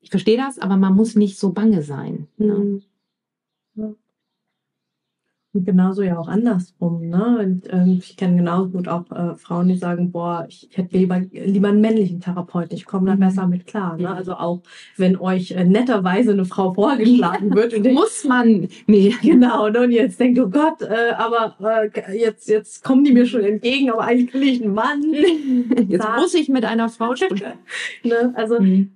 ich verstehe das, aber man muss nicht so bange sein. Mhm. Ne? Ja. Und genauso ja auch andersrum. Ne? Und, ähm, ich kenne genauso gut auch äh, Frauen, die sagen, boah, ich, ich hätte lieber, lieber einen männlichen Therapeuten, ich komme da mhm. besser mit klar. Ne? Also auch wenn euch äh, netterweise eine Frau vorgeschlagen wird. und Muss man. Nee. Genau, ne? und jetzt denkt, oh Gott, äh, aber äh, jetzt, jetzt kommen die mir schon entgegen, aber eigentlich will ich einen Mann. Jetzt muss ich mit einer Frau sprechen. ne? Also mhm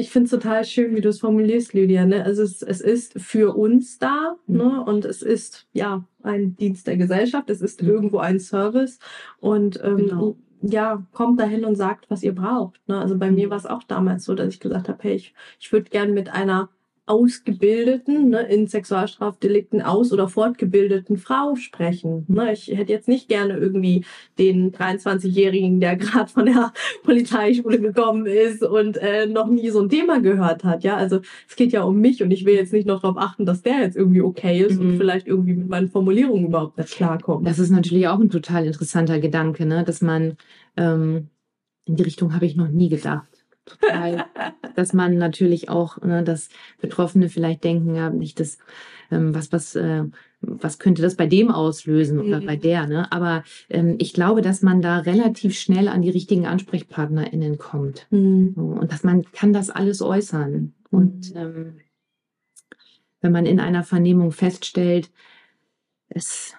ich finde es total schön, wie du es formulierst, Lydia. Ne? Also es, es ist für uns da mhm. ne? und es ist ja ein Dienst der Gesellschaft, es ist mhm. irgendwo ein Service und ähm, genau. ja, kommt dahin und sagt, was ihr braucht. Ne? Also bei mhm. mir war es auch damals so, dass ich gesagt habe, hey, ich, ich würde gern mit einer ausgebildeten, ne, in Sexualstrafdelikten aus- oder fortgebildeten Frau sprechen. Ne, ich hätte jetzt nicht gerne irgendwie den 23-Jährigen, der gerade von der Polizeischule gekommen ist und äh, noch nie so ein Thema gehört hat. Ja, also es geht ja um mich und ich will jetzt nicht noch darauf achten, dass der jetzt irgendwie okay ist mhm. und vielleicht irgendwie mit meinen Formulierungen überhaupt nicht klarkommt. Das ist natürlich auch ein total interessanter Gedanke, ne, dass man ähm, in die Richtung habe ich noch nie gedacht total, dass man natürlich auch, ne, dass Betroffene vielleicht denken, ja, nicht das, ähm, was, was, äh, was könnte das bei dem auslösen oder mhm. bei der, ne? Aber ähm, ich glaube, dass man da relativ schnell an die richtigen AnsprechpartnerInnen kommt. Mhm. Und dass man kann das alles äußern. Mhm. Und ähm, wenn man in einer Vernehmung feststellt, es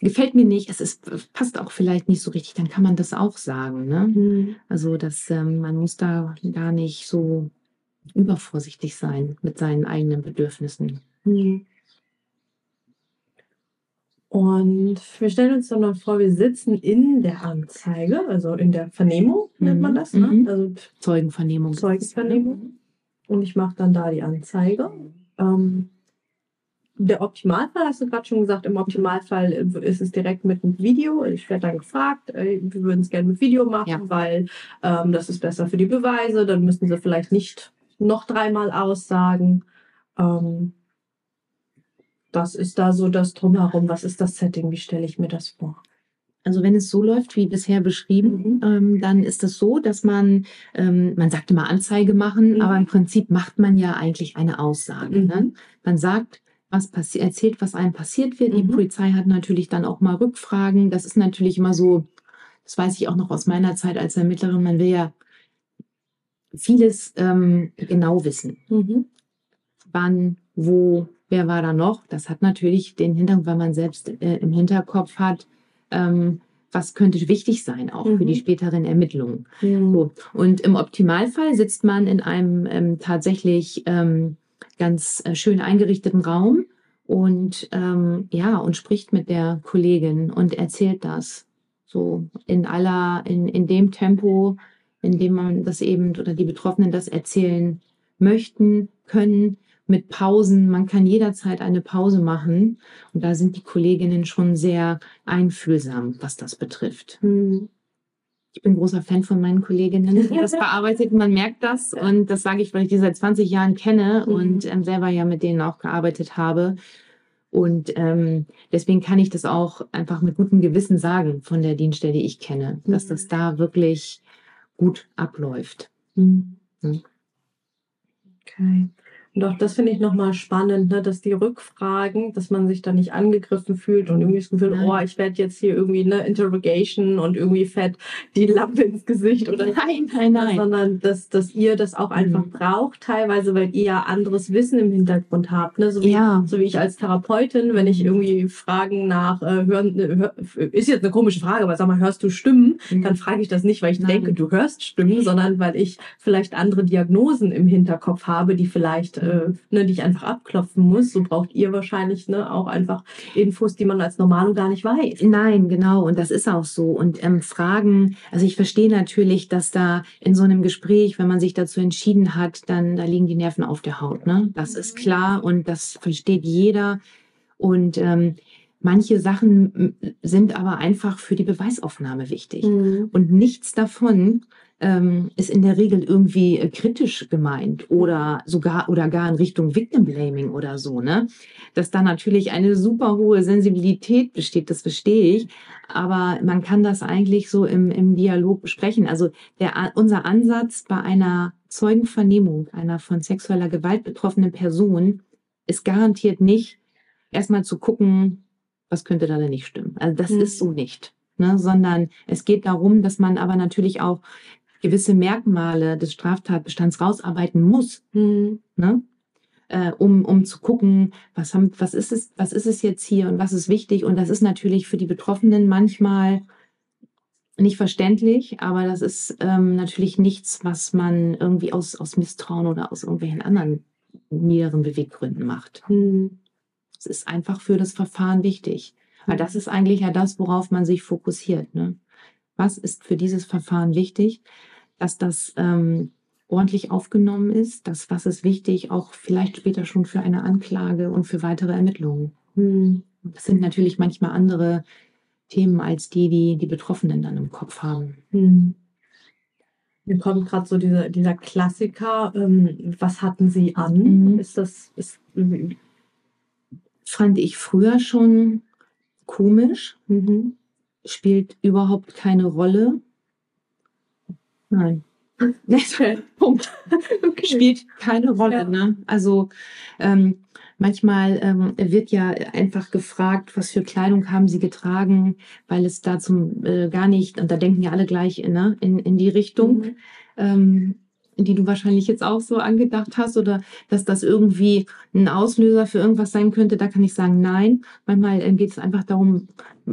gefällt mir nicht, es ist, passt auch vielleicht nicht so richtig, dann kann man das auch sagen. Ne? Mhm. Also, dass ähm, man muss da gar nicht so übervorsichtig sein mit seinen eigenen Bedürfnissen. Mhm. Und wir stellen uns dann mal vor, wir sitzen in der Anzeige, also in der Vernehmung nennt man mhm. das, ne? Mhm. Also Zeugenvernehmung. Zeugenvernehmung. Und ich mache dann da die Anzeige. Ähm, der Optimalfall, hast du gerade schon gesagt, im Optimalfall ist es direkt mit einem Video. Ich werde dann gefragt, äh, wir würden es gerne mit Video machen, ja. weil ähm, das ist besser für die Beweise. Dann müssen sie vielleicht nicht noch dreimal aussagen. Ähm, was ist da so das Drumherum? Was ist das Setting? Wie stelle ich mir das vor? Also wenn es so läuft wie bisher beschrieben, mhm. ähm, dann ist es so, dass man, ähm, man sagt immer Anzeige machen, mhm. aber im Prinzip macht man ja eigentlich eine Aussage. Mhm. Ne? Man sagt, was passiert, erzählt, was einem passiert wird. Mhm. Die Polizei hat natürlich dann auch mal Rückfragen. Das ist natürlich immer so, das weiß ich auch noch aus meiner Zeit als Ermittlerin, man will ja vieles ähm, genau wissen. Mhm. Wann, wo, wer war da noch? Das hat natürlich den Hintergrund, weil man selbst äh, im Hinterkopf hat, ähm, was könnte wichtig sein, auch mhm. für die mhm. späteren Ermittlungen. Mhm. So. Und im Optimalfall sitzt man in einem ähm, tatsächlich ähm, ganz äh, schön eingerichteten Raum und ähm, ja und spricht mit der Kollegin und erzählt das so in aller in, in dem Tempo, in dem man das eben oder die Betroffenen das erzählen möchten können mit Pausen. Man kann jederzeit eine Pause machen und da sind die Kolleginnen schon sehr einfühlsam, was das betrifft. Mhm ich bin großer Fan von meinen Kolleginnen, die das verarbeitet. Man merkt das und das sage ich, weil ich die seit 20 Jahren kenne mhm. und ähm, selber ja mit denen auch gearbeitet habe. Und ähm, deswegen kann ich das auch einfach mit gutem Gewissen sagen von der Dienststelle, die ich kenne, mhm. dass das da wirklich gut abläuft. Mhm. Okay. Und auch das finde ich nochmal spannend, ne, dass die Rückfragen, dass man sich da nicht angegriffen fühlt und irgendwie das Gefühl, nein. oh, ich werde jetzt hier irgendwie eine Interrogation und irgendwie fett die Lampe ins Gesicht oder nein, nein, nein. Sondern dass, dass ihr das auch einfach mhm. braucht, teilweise, weil ihr ja anderes Wissen im Hintergrund habt. Ne? So, wie, ja. so wie ich als Therapeutin, wenn ich irgendwie Fragen nach äh, hören, äh, hör, ist jetzt eine komische Frage, aber sag mal, hörst du Stimmen? Mhm. Dann frage ich das nicht, weil ich nein. denke, du hörst Stimmen, sondern weil ich vielleicht andere Diagnosen im Hinterkopf habe, die vielleicht äh, ne, die ich einfach abklopfen muss. So braucht ihr wahrscheinlich ne, auch einfach Infos, die man als Normalo gar nicht weiß. Nein, genau. Und das ist auch so. Und ähm, Fragen, also ich verstehe natürlich, dass da in so einem Gespräch, wenn man sich dazu entschieden hat, dann da liegen die Nerven auf der Haut. Ne? Das ist mhm. klar und das versteht jeder. Und ähm, manche Sachen sind aber einfach für die Beweisaufnahme wichtig. Mhm. Und nichts davon ähm, ist in der Regel irgendwie äh, kritisch gemeint oder sogar oder gar in Richtung Victim Blaming oder so, ne? Dass da natürlich eine super hohe Sensibilität besteht, das verstehe ich. Aber man kann das eigentlich so im, im Dialog besprechen. Also der, unser Ansatz bei einer Zeugenvernehmung einer von sexueller Gewalt betroffenen Person ist garantiert nicht, erstmal zu gucken, was könnte da denn nicht stimmen. Also das mhm. ist so nicht. Ne, sondern es geht darum, dass man aber natürlich auch gewisse Merkmale des Straftatbestands rausarbeiten muss, mhm. ne? Äh, um, um zu gucken, was, haben, was, ist es, was ist es jetzt hier und was ist wichtig. Und das ist natürlich für die Betroffenen manchmal nicht verständlich, aber das ist ähm, natürlich nichts, was man irgendwie aus, aus Misstrauen oder aus irgendwelchen anderen niederen Beweggründen macht. Mhm. Es ist einfach für das Verfahren wichtig. Weil das ist eigentlich ja das, worauf man sich fokussiert. Ne? Was ist für dieses Verfahren wichtig? Dass das ähm, ordentlich aufgenommen ist. Das, was ist wichtig, auch vielleicht später schon für eine Anklage und für weitere Ermittlungen. Hm. Das sind natürlich manchmal andere Themen als die, die die Betroffenen dann im Kopf haben. Hm. Mir kommt gerade so dieser, dieser Klassiker, ähm, was hatten Sie an? Mhm. Ist das, ist, fand ich früher schon komisch, mhm. spielt überhaupt keine Rolle. Nein. Punkt. Okay. Spielt keine Rolle. Ja. Ne? Also ähm, manchmal ähm, wird ja einfach gefragt, was für Kleidung haben Sie getragen, weil es dazu äh, gar nicht, und da denken ja alle gleich ne, in, in die Richtung. Mhm. Ähm, die du wahrscheinlich jetzt auch so angedacht hast oder dass das irgendwie ein Auslöser für irgendwas sein könnte, da kann ich sagen, nein. Manchmal ähm, geht es einfach darum,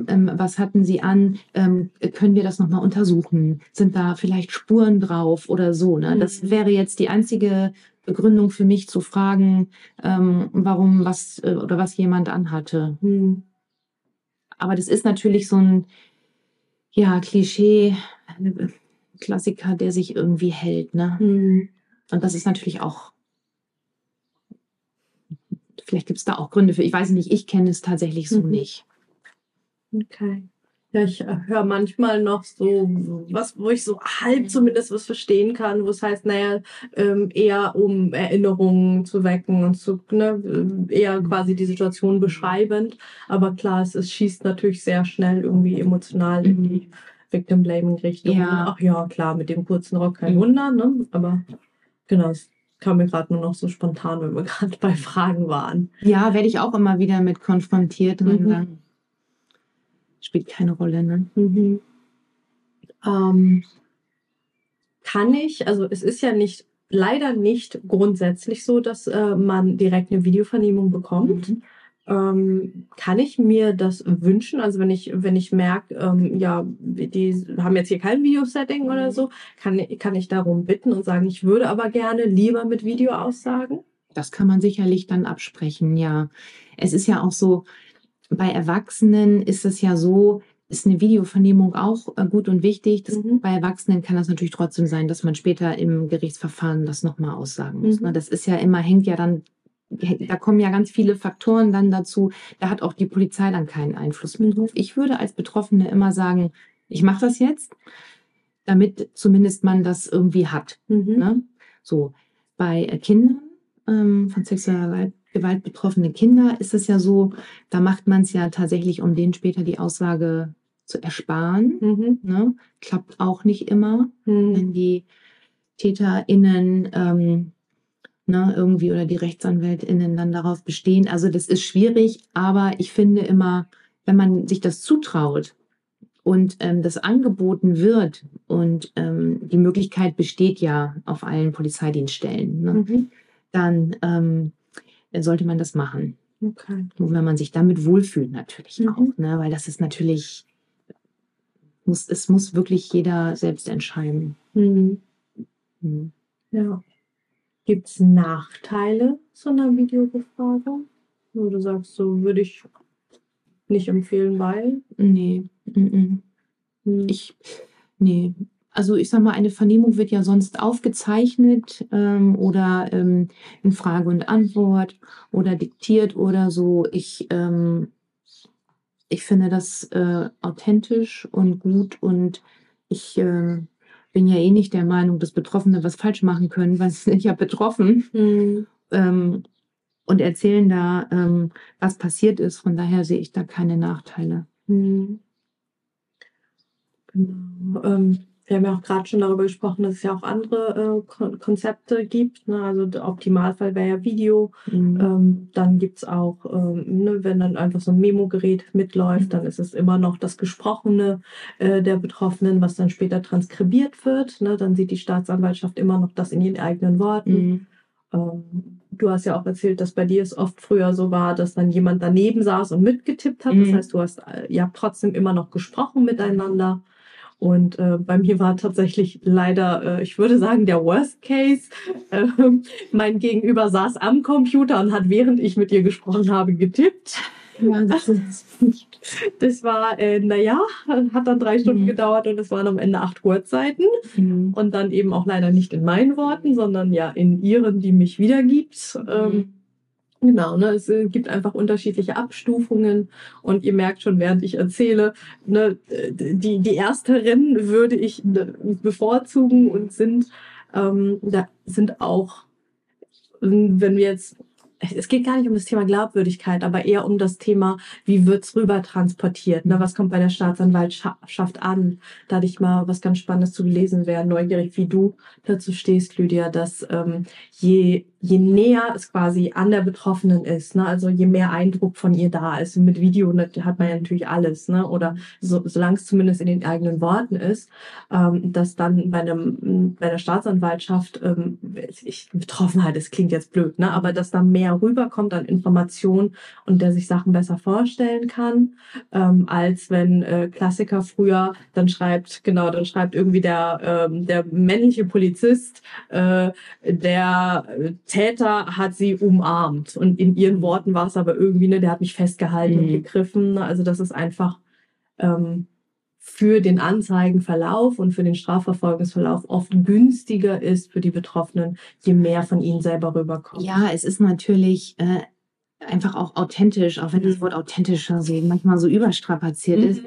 ähm, was hatten sie an, ähm, können wir das nochmal untersuchen? Sind da vielleicht Spuren drauf oder so? Ne? Das mhm. wäre jetzt die einzige Begründung für mich zu fragen, ähm, warum was äh, oder was jemand anhatte. Mhm. Aber das ist natürlich so ein ja, Klischee Klassiker, der sich irgendwie hält. Ne? Mhm. Und das ist natürlich auch, vielleicht gibt es da auch Gründe für. Ich weiß nicht, ich kenne es tatsächlich so mhm. nicht. Okay. Ja, ich äh, höre manchmal noch so was, wo ich so halb mhm. zumindest was verstehen kann, wo es heißt, naja, ähm, eher um Erinnerungen zu wecken und zu, ne, eher quasi die Situation beschreibend. Aber klar, es, es schießt natürlich sehr schnell irgendwie emotional in die mhm. Victim Blaming Richtung. Ja. Ach ja, klar, mit dem kurzen Rock kein mhm. Wunder, ne? Aber genau, es kam mir gerade nur noch so spontan, wenn wir gerade bei Fragen waren. Ja, werde ich auch immer wieder mit konfrontiert und mhm. dann spielt keine Rolle, ne? Mhm. Ähm, kann ich, also es ist ja nicht, leider nicht grundsätzlich so, dass äh, man direkt eine Videovernehmung bekommt. Mhm. Ähm, kann ich mir das wünschen? Also wenn ich, wenn ich merke, ähm, ja, die haben jetzt hier kein Videosetting oder mhm. so, kann, kann ich darum bitten und sagen, ich würde aber gerne lieber mit Video aussagen? Das kann man sicherlich dann absprechen, ja. Es ist ja auch so, bei Erwachsenen ist es ja so, ist eine Videovernehmung auch äh, gut und wichtig. Das, mhm. Bei Erwachsenen kann das natürlich trotzdem sein, dass man später im Gerichtsverfahren das nochmal aussagen muss. Ne? Mhm. Das ist ja immer, hängt ja dann da kommen ja ganz viele Faktoren dann dazu. Da hat auch die Polizei dann keinen Einfluss mehr drauf. Ich würde als Betroffene immer sagen, ich mache das jetzt, damit zumindest man das irgendwie hat. Mhm. Ne? So bei Kindern ähm, von sexueller Gewalt betroffene Kinder ist es ja so, da macht man es ja tatsächlich, um denen später die Aussage zu ersparen. Mhm. Ne? Klappt auch nicht immer, mhm. wenn die TäterInnen ähm, ne, irgendwie oder die RechtsanwältInnen dann darauf bestehen. Also das ist schwierig, aber ich finde immer, wenn man sich das zutraut und ähm, das angeboten wird und ähm, die Möglichkeit besteht ja auf allen Polizeidienststellen, ne, mhm. dann ähm, sollte man das machen. Okay. Und wenn man sich damit wohlfühlt natürlich mhm. auch, ne, weil das ist natürlich, muss, es muss wirklich jeder selbst entscheiden. Mhm. mhm. Ja. Gibt es Nachteile zu einer Videobefragung? Wo du sagst, so würde ich nicht empfehlen, weil? Nee. Mm -mm. Ich, nee. Also ich sag mal, eine Vernehmung wird ja sonst aufgezeichnet ähm, oder ähm, in Frage und Antwort oder diktiert oder so. Ich, ähm, ich finde das äh, authentisch und gut und ich äh, bin ja eh nicht der Meinung, dass Betroffene was falsch machen können, weil sie sind ja betroffen mhm. ähm, und erzählen da, ähm, was passiert ist. Von daher sehe ich da keine Nachteile. Mhm. Genau. Ähm, wir haben ja auch gerade schon darüber gesprochen, dass es ja auch andere äh, Konzepte gibt. Ne? Also der Optimalfall wäre ja Video. Mhm. Ähm, dann gibt es auch, ähm, ne, wenn dann einfach so ein Memo-Gerät mitläuft, mhm. dann ist es immer noch das Gesprochene äh, der Betroffenen, was dann später transkribiert wird. Ne? Dann sieht die Staatsanwaltschaft immer noch das in ihren eigenen Worten. Mhm. Ähm, du hast ja auch erzählt, dass bei dir es oft früher so war, dass dann jemand daneben saß und mitgetippt hat. Das mhm. heißt, du hast äh, ja trotzdem immer noch gesprochen miteinander. Und äh, bei mir war tatsächlich leider, äh, ich würde sagen, der Worst Case. Äh, mein Gegenüber saß am Computer und hat, während ich mit ihr gesprochen habe, getippt. Ja, das, das war, äh, naja, hat dann drei Stunden mhm. gedauert und es waren am Ende acht Wortseiten. Mhm. Und dann eben auch leider nicht in meinen Worten, sondern ja in ihren, die mich wiedergibt. Ähm, mhm. Genau, ne, es äh, gibt einfach unterschiedliche Abstufungen und ihr merkt schon, während ich erzähle, ne, die, die ersteren würde ich bevorzugen und sind, ähm, da sind auch, wenn wir jetzt es geht gar nicht um das Thema Glaubwürdigkeit, aber eher um das Thema, wie wird's rüber transportiert? Ne? Was kommt bei der Staatsanwaltschaft an? Da hatte ich mal was ganz Spannendes zu gelesen, wäre neugierig, wie du dazu stehst, Lydia, dass ähm, je je näher es quasi an der Betroffenen ist, ne, also je mehr Eindruck von ihr da ist, mit Video hat man ja natürlich alles, ne, oder so, solange es zumindest in den eigenen Worten ist, ähm, dass dann bei einem bei der Staatsanwaltschaft, ähm, ich Betroffenheit, das klingt jetzt blöd, ne, aber dass da mehr rüberkommt an Informationen und der sich Sachen besser vorstellen kann, ähm, als wenn äh, Klassiker früher dann schreibt, genau, dann schreibt irgendwie der ähm, der männliche Polizist, äh, der Täter hat sie umarmt. Und in ihren Worten war es aber irgendwie, ne, der hat mich festgehalten mhm. und gegriffen. Also das ist einfach ähm, für den Anzeigenverlauf und für den Strafverfolgungsverlauf oft günstiger ist für die Betroffenen, je mehr von ihnen selber rüberkommt. Ja, es ist natürlich äh, einfach auch authentisch, auch wenn das mhm. Wort authentischer sehen manchmal so überstrapaziert mhm. ist.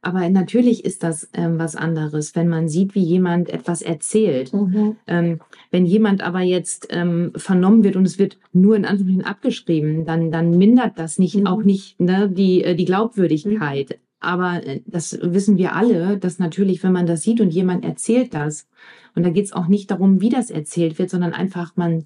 Aber natürlich ist das ähm, was anderes, wenn man sieht, wie jemand etwas erzählt. Mhm. Ähm, wenn jemand aber jetzt ähm, vernommen wird und es wird nur in Anführungszeichen abgeschrieben, dann, dann mindert das nicht mhm. auch nicht ne, die, äh, die Glaubwürdigkeit. Mhm. Aber äh, das wissen wir alle, dass natürlich, wenn man das sieht und jemand erzählt das, und da geht es auch nicht darum, wie das erzählt wird, sondern einfach, man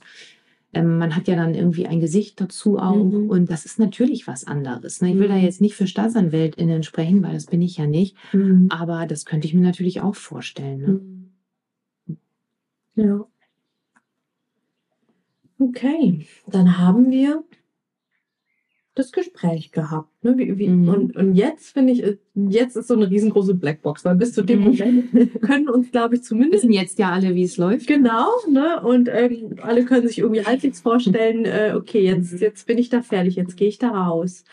ähm, man hat ja dann irgendwie ein Gesicht dazu auch mhm. und das ist natürlich was anderes. Ne? Ich will mhm. da jetzt nicht für StaatsanwältInnen sprechen, weil das bin ich ja nicht, mhm. aber das könnte ich mir natürlich auch vorstellen. Ne? Mhm. Ja. Okay, dann haben wir das Gespräch gehabt. Ne? Wie, wie, mhm. und, und jetzt finde ich, jetzt ist so eine riesengroße Blackbox, weil bis zu dem mhm. Moment können uns, glaube ich, zumindest. Wissen jetzt ja alle, wie es läuft. Genau, ne? Und ähm, alle können sich irgendwie halbwegs vorstellen, äh, okay, jetzt, mhm. jetzt bin ich da fertig, jetzt gehe ich da raus.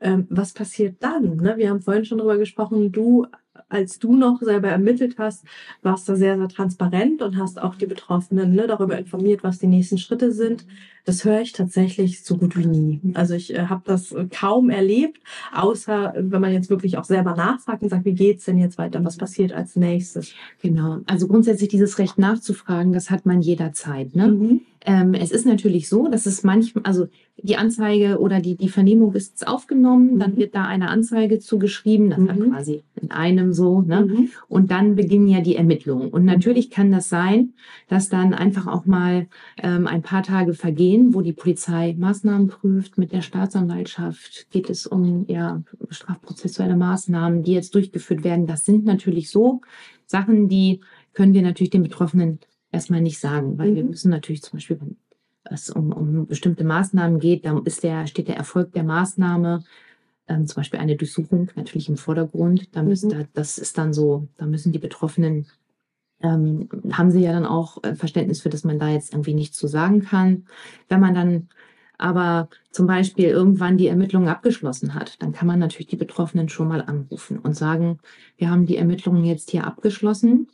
Ähm, was passiert dann? Ne? Wir haben vorhin schon darüber gesprochen, du als du noch selber ermittelt hast, warst du sehr, sehr transparent und hast auch die Betroffenen ne, darüber informiert, was die nächsten Schritte sind. Das höre ich tatsächlich so gut wie nie. Also ich äh, habe das äh, kaum erlebt, außer wenn man jetzt wirklich auch selber nachfragt und sagt, wie geht's denn jetzt weiter? Was passiert als nächstes? Genau. Also grundsätzlich dieses Recht nachzufragen, das hat man jederzeit. Ne? Mhm. Ähm, es ist natürlich so, dass es manchmal, also die Anzeige oder die, die Vernehmung ist aufgenommen, dann mhm. wird da eine Anzeige zugeschrieben, das mhm. hat quasi in einem so, ne? Mhm. Und dann beginnen ja die Ermittlungen. Und natürlich kann das sein, dass dann einfach auch mal ähm, ein paar Tage vergehen, wo die Polizei Maßnahmen prüft mit der Staatsanwaltschaft. Geht es um ja, strafprozessuelle Maßnahmen, die jetzt durchgeführt werden. Das sind natürlich so Sachen, die können wir natürlich den Betroffenen erstmal nicht sagen, weil mhm. wir müssen natürlich zum Beispiel, wenn es um, um bestimmte Maßnahmen geht, dann ist der, steht der Erfolg der Maßnahme, ähm, zum Beispiel eine Durchsuchung natürlich im Vordergrund. Da müssen, mhm. da, das ist dann so, da müssen die Betroffenen ähm, haben sie ja dann auch äh, Verständnis für, dass man da jetzt irgendwie nichts zu sagen kann. Wenn man dann aber zum Beispiel irgendwann die Ermittlungen abgeschlossen hat, dann kann man natürlich die Betroffenen schon mal anrufen und sagen, wir haben die Ermittlungen jetzt hier abgeschlossen.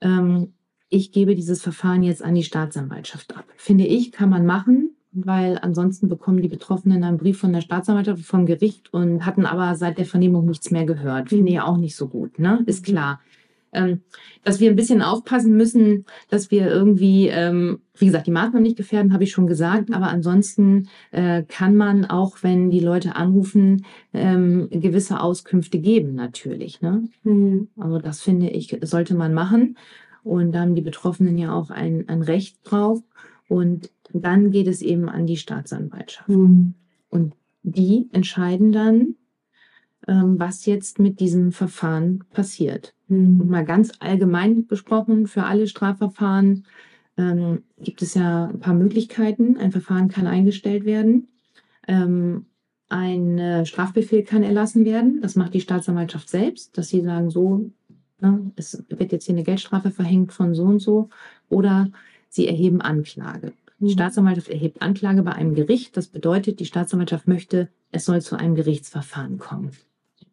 Ähm, ich gebe dieses Verfahren jetzt an die Staatsanwaltschaft ab. Finde ich, kann man machen, weil ansonsten bekommen die Betroffenen einen Brief von der Staatsanwaltschaft, vom Gericht und hatten aber seit der Vernehmung nichts mehr gehört. Finde ich auch nicht so gut, ne? Ist mhm. klar ähm, dass wir ein bisschen aufpassen müssen, dass wir irgendwie, ähm, wie gesagt, die Maßnahmen nicht gefährden, habe ich schon gesagt, aber ansonsten äh, kann man auch, wenn die Leute anrufen, ähm, gewisse Auskünfte geben, natürlich. Ne? Mhm. Also das finde ich, sollte man machen. Und da haben die Betroffenen ja auch ein, ein Recht drauf. Und dann geht es eben an die Staatsanwaltschaft. Mhm. Und die entscheiden dann, was jetzt mit diesem Verfahren passiert. Mhm. Mal ganz allgemein gesprochen, für alle Strafverfahren ähm, gibt es ja ein paar Möglichkeiten. Ein Verfahren kann eingestellt werden. Ähm, ein äh, Strafbefehl kann erlassen werden. Das macht die Staatsanwaltschaft selbst, dass sie sagen, so, ne, es wird jetzt hier eine Geldstrafe verhängt von so und so. Oder sie erheben Anklage. Die mhm. Staatsanwaltschaft erhebt Anklage bei einem Gericht. Das bedeutet, die Staatsanwaltschaft möchte, es soll zu einem Gerichtsverfahren kommen.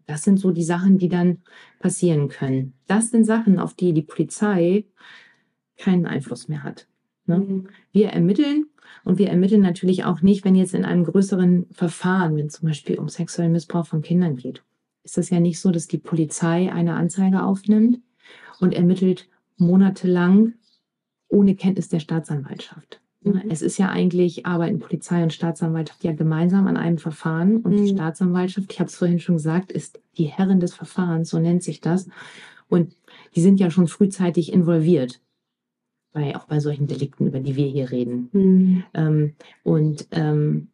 Das sind so die Sachen, die dann passieren können. Das sind Sachen, auf die die Polizei keinen Einfluss mehr hat. Ne? Mhm. Wir ermitteln und wir ermitteln natürlich auch nicht, wenn jetzt in einem größeren Verfahren, wenn zum Beispiel um sexuellen Missbrauch von Kindern geht, ist das ja nicht so, dass die Polizei eine Anzeige aufnimmt und ermittelt monatelang ohne Kenntnis der Staatsanwaltschaft. Mhm. Es ist ja eigentlich, arbeiten Polizei und Staatsanwaltschaft ja gemeinsam an einem Verfahren und mhm. die Staatsanwaltschaft, ich habe es vorhin schon gesagt, ist die Herrin des Verfahrens, so nennt sich das. Und die sind ja schon frühzeitig involviert, bei, auch bei solchen Delikten, über die wir hier reden. Mhm. Ähm, und ähm,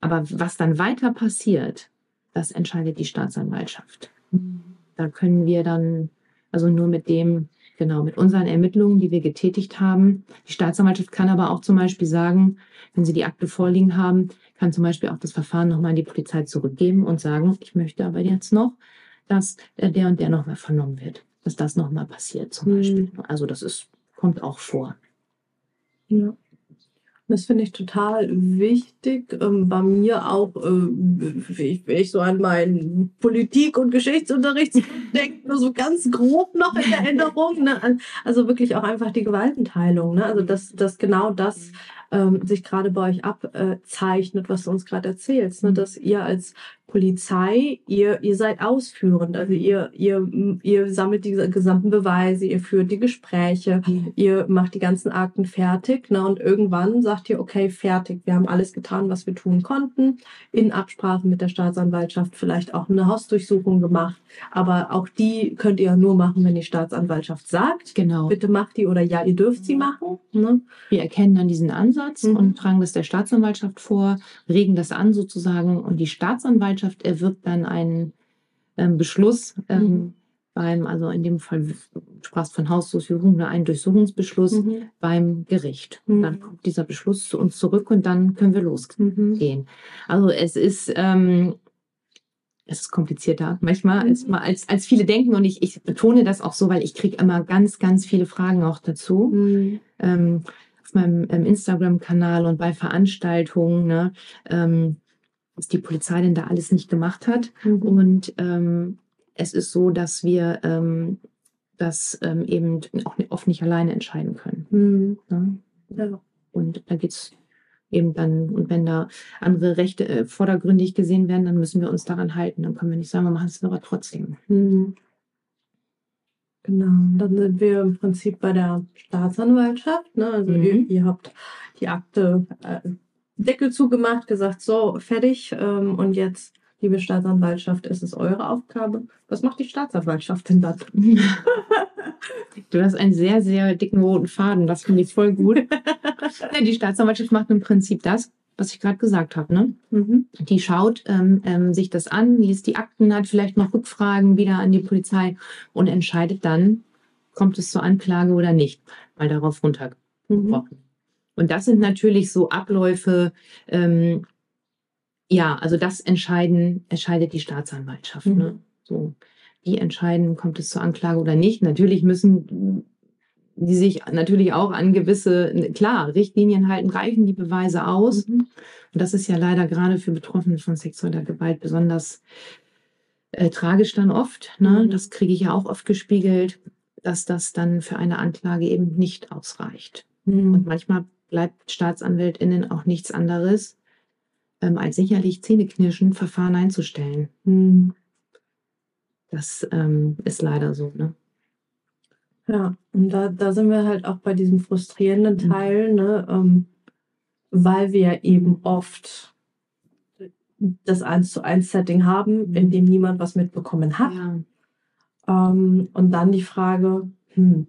aber was dann weiter passiert, das entscheidet die Staatsanwaltschaft. Mhm. Da können wir dann, also nur mit dem, Genau, mit unseren Ermittlungen, die wir getätigt haben. Die Staatsanwaltschaft kann aber auch zum Beispiel sagen, wenn sie die Akte vorliegen haben, kann zum Beispiel auch das Verfahren nochmal an die Polizei zurückgeben und sagen, ich möchte aber jetzt noch, dass der und der nochmal vernommen wird, dass das nochmal passiert zum Beispiel. Mhm. Also das ist, kommt auch vor. Ja. Das finde ich total wichtig. Ähm, bei mir auch, äh, wenn ich, so an meinen Politik- und Geschichtsunterricht denke, nur so ganz grob noch in Erinnerung. Ne? Also wirklich auch einfach die Gewaltenteilung. Ne? Also dass, dass genau das ähm, sich gerade bei euch abzeichnet, was du uns gerade erzählst. Ne? Dass ihr als Polizei, ihr, ihr seid ausführend, also ihr, ihr, ihr sammelt die gesamten Beweise, ihr führt die Gespräche, mhm. ihr macht die ganzen Akten fertig, ne, und irgendwann sagt ihr, okay, fertig, wir haben alles getan, was wir tun konnten, in Absprache mit der Staatsanwaltschaft vielleicht auch eine Hausdurchsuchung gemacht, aber auch die könnt ihr nur machen, wenn die Staatsanwaltschaft sagt, genau. bitte macht die oder ja, ihr dürft sie machen. Ne? Wir erkennen dann diesen Ansatz mhm. und tragen das der Staatsanwaltschaft vor, regen das an sozusagen und die Staatsanwaltschaft erwirkt dann einen ähm, Beschluss ähm, mhm. beim, also in dem Fall, du sprachst von Hausdurchsuchung, ne, einen Durchsuchungsbeschluss mhm. beim Gericht. Mhm. Dann kommt dieser Beschluss zu uns zurück und dann können wir losgehen. Mhm. Also es ist, ähm, es ist komplizierter manchmal als, mhm. als, als viele denken und ich, ich betone das auch so, weil ich kriege immer ganz, ganz viele Fragen auch dazu. Mhm. Ähm, auf meinem ähm, Instagram-Kanal und bei Veranstaltungen. Ne? Ähm, was die Polizei denn da alles nicht gemacht hat. Mhm. Und ähm, es ist so, dass wir ähm, das ähm, eben auch oft nicht alleine entscheiden können. Mhm. Ne? Ja. Und da geht es eben dann, und wenn da andere Rechte äh, vordergründig gesehen werden, dann müssen wir uns daran halten. Dann können wir nicht sagen, wir machen es aber trotzdem. Mhm. Genau, dann sind wir im Prinzip bei der Staatsanwaltschaft. Ne? Also mhm. ihr, ihr, habt die Akte äh, Deckel zugemacht, gesagt, so, fertig. Ähm, und jetzt, liebe Staatsanwaltschaft, ist es eure Aufgabe. Was macht die Staatsanwaltschaft denn dann? Du hast einen sehr, sehr dicken roten Faden. Das finde ich voll gut. die Staatsanwaltschaft macht im Prinzip das, was ich gerade gesagt habe. Ne? Mhm. Die schaut ähm, ähm, sich das an, liest die Akten, hat vielleicht noch Rückfragen wieder an die Polizei und entscheidet dann, kommt es zur Anklage oder nicht. Mal darauf runtergebrochen. Mhm. Und das sind natürlich so Abläufe, ähm, ja, also das entscheiden, entscheidet die Staatsanwaltschaft. Mhm. Ne? So, die entscheiden, kommt es zur Anklage oder nicht. Natürlich müssen die sich natürlich auch an gewisse, klar, Richtlinien halten, reichen die Beweise aus. Mhm. Und das ist ja leider gerade für Betroffene von sexueller Gewalt besonders äh, tragisch dann oft. Ne? Mhm. Das kriege ich ja auch oft gespiegelt, dass das dann für eine Anklage eben nicht ausreicht. Mhm. Und manchmal bleibt StaatsanwältInnen auch nichts anderes, ähm, als sicherlich zähneknirschend Verfahren einzustellen. Mhm. Das ähm, ist leider so. Ne? Ja, und da, da sind wir halt auch bei diesem frustrierenden mhm. Teil, ne, ähm, weil wir eben oft das eins zu eins Setting haben, mhm. in dem niemand was mitbekommen hat. Ja. Ähm, und dann die Frage, hm,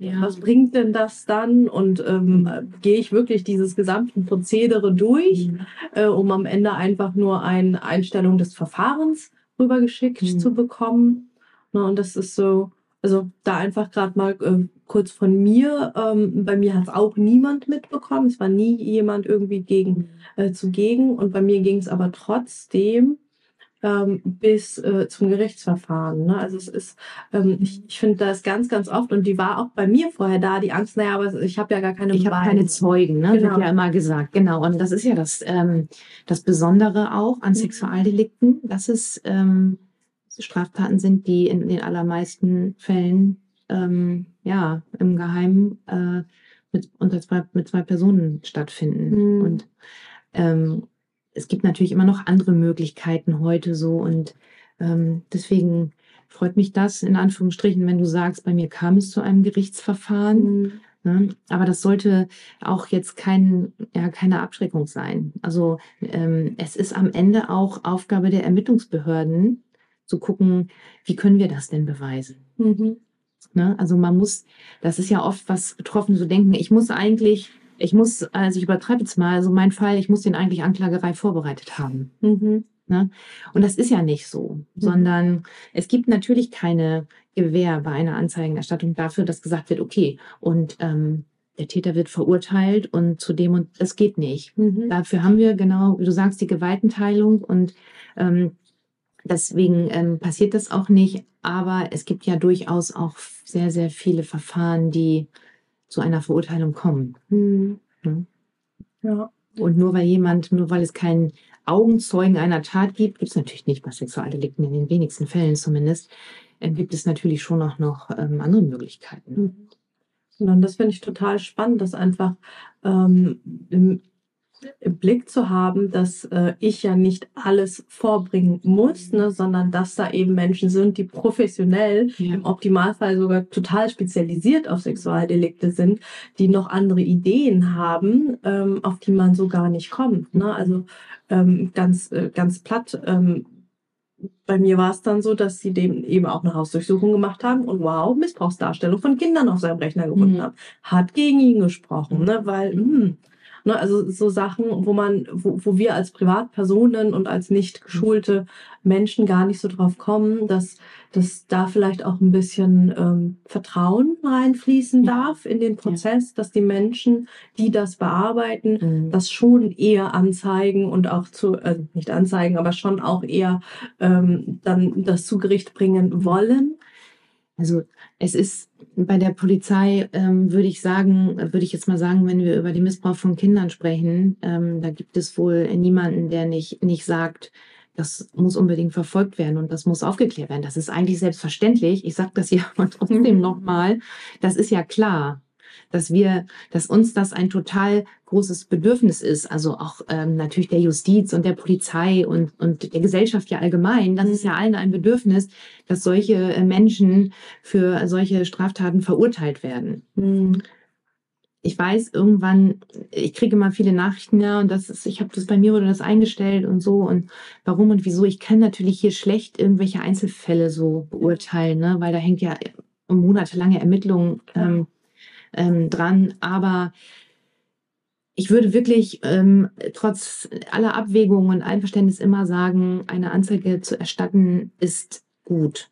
ja. was bringt denn das dann? Und ähm, gehe ich wirklich dieses gesamte Prozedere durch, mhm. äh, um am Ende einfach nur eine Einstellung des Verfahrens rübergeschickt mhm. zu bekommen? Ne, und das ist so, also da einfach gerade mal äh, kurz von mir. Ähm, bei mir hat es auch niemand mitbekommen. Es war nie jemand irgendwie gegen mhm. äh, zugegen. Und bei mir ging es aber trotzdem ähm, bis äh, zum Gerichtsverfahren. Ne? Also es ist, ähm, ich, ich finde das ganz, ganz oft und die war auch bei mir vorher da, die Angst, naja, aber ich habe ja gar keine Ich habe keine Zeugen, ne? Genau. wird ja immer gesagt. Genau. Und das ist ja das, ähm, das Besondere auch an mhm. Sexualdelikten, dass es ähm, Straftaten sind, die in den allermeisten Fällen ähm, ja im Geheimen äh, mit unter zwei mit zwei Personen stattfinden. Mhm. Und ähm, es gibt natürlich immer noch andere Möglichkeiten heute so und ähm, deswegen freut mich das in Anführungsstrichen, wenn du sagst, bei mir kam es zu einem Gerichtsverfahren. Mhm. Ne? Aber das sollte auch jetzt kein, ja, keine Abschreckung sein. Also ähm, es ist am Ende auch Aufgabe der Ermittlungsbehörden, zu gucken, wie können wir das denn beweisen? Mhm. Ne? Also man muss, das ist ja oft, was Betroffene so denken, ich muss eigentlich, ich muss, also ich übertreibe jetzt mal, also mein Fall, ich muss den eigentlich Anklagerei vorbereitet haben. Mhm. Ne? Und das ist ja nicht so, mhm. sondern es gibt natürlich keine Gewähr bei einer Anzeigenerstattung dafür, dass gesagt wird, okay, und ähm, der Täter wird verurteilt und zu dem und das geht nicht. Mhm. Dafür haben wir genau, wie du sagst, die Gewaltenteilung und ähm, Deswegen ähm, passiert das auch nicht. Aber es gibt ja durchaus auch sehr, sehr viele Verfahren, die zu einer Verurteilung kommen. Mhm. Ja. Und nur weil jemand, nur weil es keinen Augenzeugen einer Tat gibt, gibt es natürlich nicht bei Sexualdelikten, in den wenigsten Fällen zumindest, äh, gibt es natürlich schon auch noch ähm, andere Möglichkeiten. Mhm. Und das finde ich total spannend, dass einfach ähm, im Blick zu haben, dass äh, ich ja nicht alles vorbringen muss, ne, sondern dass da eben Menschen sind, die professionell, ja. im Optimalfall sogar total spezialisiert auf Sexualdelikte sind, die noch andere Ideen haben, ähm, auf die man so gar nicht kommt. Ne? Also ähm, ganz, äh, ganz platt. Ähm, bei mir war es dann so, dass sie dem eben auch eine Hausdurchsuchung gemacht haben und wow, Missbrauchsdarstellung von Kindern auf seinem Rechner gefunden mhm. haben. Hat gegen ihn gesprochen, ne? weil, mh, hm, Ne, also so Sachen, wo man, wo, wo wir als Privatpersonen und als nicht geschulte Menschen gar nicht so drauf kommen, dass, dass da vielleicht auch ein bisschen ähm, Vertrauen reinfließen ja. darf in den Prozess, ja. dass die Menschen, die das bearbeiten, mhm. das schon eher anzeigen und auch zu, äh, nicht anzeigen, aber schon auch eher ähm, dann das zu Gericht bringen wollen. Also es ist bei der Polizei, ähm, würde ich sagen, würde ich jetzt mal sagen, wenn wir über den Missbrauch von Kindern sprechen, ähm, da gibt es wohl niemanden, der nicht, nicht sagt, das muss unbedingt verfolgt werden und das muss aufgeklärt werden. Das ist eigentlich selbstverständlich. Ich sage das hier aber trotzdem nochmal. Das ist ja klar dass wir, dass uns das ein total großes Bedürfnis ist, also auch ähm, natürlich der Justiz und der Polizei und, und der Gesellschaft ja allgemein. Das ist ja allen ein Bedürfnis, dass solche äh, Menschen für solche Straftaten verurteilt werden. Mhm ich weiß irgendwann, ich kriege immer viele Nachrichten, ja, und das ist, ich habe das bei mir oder das eingestellt und so und warum und wieso. Ich kann natürlich hier schlecht irgendwelche Einzelfälle so beurteilen, ne, weil da hängt ja monatelange Ermittlungen ähm, ähm, dran. Aber ich würde wirklich ähm, trotz aller Abwägungen und Einverständnis immer sagen, eine Anzeige zu erstatten ist gut.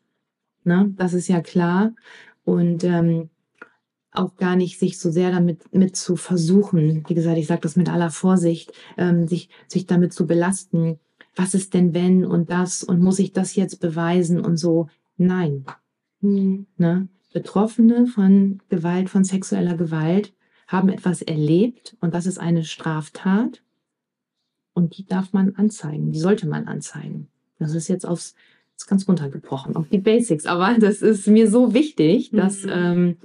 Ne? Das ist ja klar. Und ähm, auch gar nicht sich so sehr damit mit zu versuchen, wie gesagt, ich sage das mit aller Vorsicht, ähm, sich, sich damit zu belasten. Was ist denn wenn und das und muss ich das jetzt beweisen und so? Nein. Mhm. Ne? Betroffene von Gewalt, von sexueller Gewalt haben etwas erlebt und das ist eine Straftat und die darf man anzeigen, die sollte man anzeigen. Das ist jetzt aufs ist ganz runtergebrochen, auf die Basics, aber das ist mir so wichtig, dass, mhm. ähm,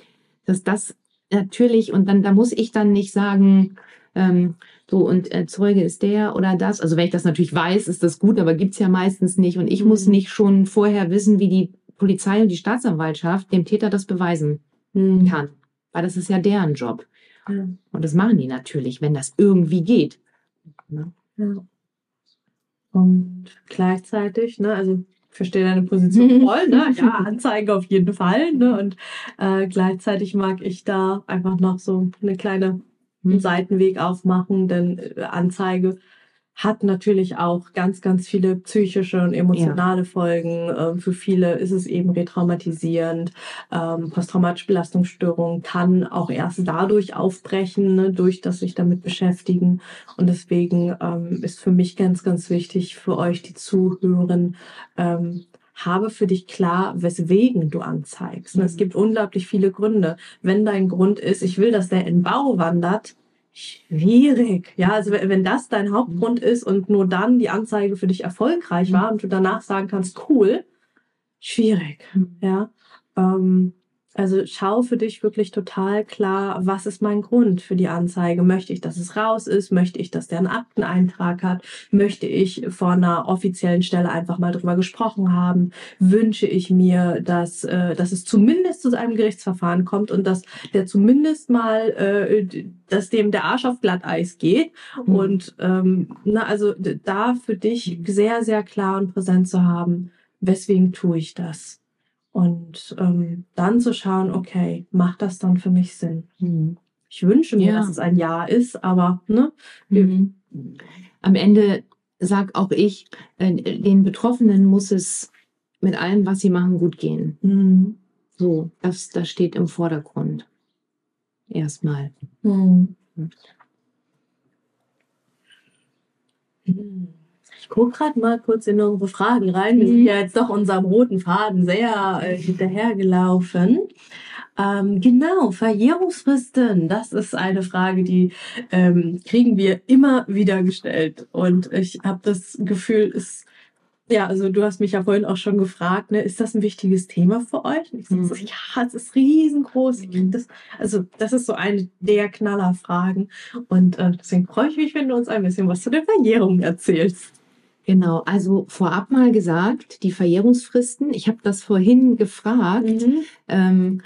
dass das natürlich und dann da muss ich dann nicht sagen, ähm, so und äh, Zeuge ist der oder das. Also wenn ich das natürlich weiß, ist das gut, aber gibt's ja meistens nicht. Und ich mhm. muss nicht schon vorher wissen, wie die Polizei und die Staatsanwaltschaft dem Täter das beweisen mhm. kann. Weil das ist ja deren Job. Ja. Und das machen die natürlich, wenn das irgendwie geht. Ja. Und gleichzeitig, ne, also ich verstehe deine Position voll, ne? Ja, Anzeige auf jeden Fall, ne? Und äh, gleichzeitig mag ich da einfach noch so eine kleine einen Seitenweg aufmachen, denn äh, Anzeige hat natürlich auch ganz, ganz viele psychische und emotionale ja. Folgen. Ähm, für viele ist es eben retraumatisierend. Ähm, posttraumatische Belastungsstörung kann auch erst dadurch aufbrechen, ne, durch das sich damit beschäftigen. Und deswegen ähm, ist für mich ganz, ganz wichtig für euch, die zuhören, habe für dich klar, weswegen du anzeigst. Und es mhm. gibt unglaublich viele Gründe. Wenn dein Grund ist, ich will, dass der in Bau wandert, schwierig. Ja, also wenn das dein Hauptgrund ist und nur dann die Anzeige für dich erfolgreich war und du danach sagen kannst, cool, schwierig. Mhm. Ja. Ähm, also schau für dich wirklich total klar, was ist mein Grund für die Anzeige? Möchte ich, dass es raus ist? Möchte ich, dass der einen Akteneintrag hat? Möchte ich vor einer offiziellen Stelle einfach mal drüber gesprochen haben? Wünsche ich mir, dass, äh, dass es zumindest zu einem Gerichtsverfahren kommt und dass der zumindest mal, äh, dass dem der Arsch auf Glatteis geht? Mhm. Und ähm, na, also da für dich sehr, sehr klar und präsent zu haben, weswegen tue ich das? Und ähm, dann zu schauen, okay, macht das dann für mich Sinn? Mhm. Ich wünsche mir, ja. dass es ein Ja ist, aber ne? Mhm. Am Ende sag auch ich, äh, den Betroffenen muss es mit allem, was sie machen, gut gehen. Mhm. So, das, das steht im Vordergrund. Erstmal. Mhm. mhm. Ich gucke gerade mal kurz in unsere Fragen rein. Wir sind mhm. ja jetzt doch unserem roten Faden sehr äh, hinterhergelaufen. Ähm, genau, Verjährungsfristen, das ist eine Frage, die ähm, kriegen wir immer wieder gestellt. Und ich habe das Gefühl, es ja, also du hast mich ja vorhin auch schon gefragt, ne, ist das ein wichtiges Thema für euch? Und ich sage, mhm. ja, es ist riesengroß. Mhm. das, also das ist so eine der Knallerfragen. Und äh, deswegen freue ich mich, wenn du uns ein bisschen was zu der Verjährung erzählst. Genau, also vorab mal gesagt, die Verjährungsfristen, ich habe das vorhin gefragt, mhm. ähm,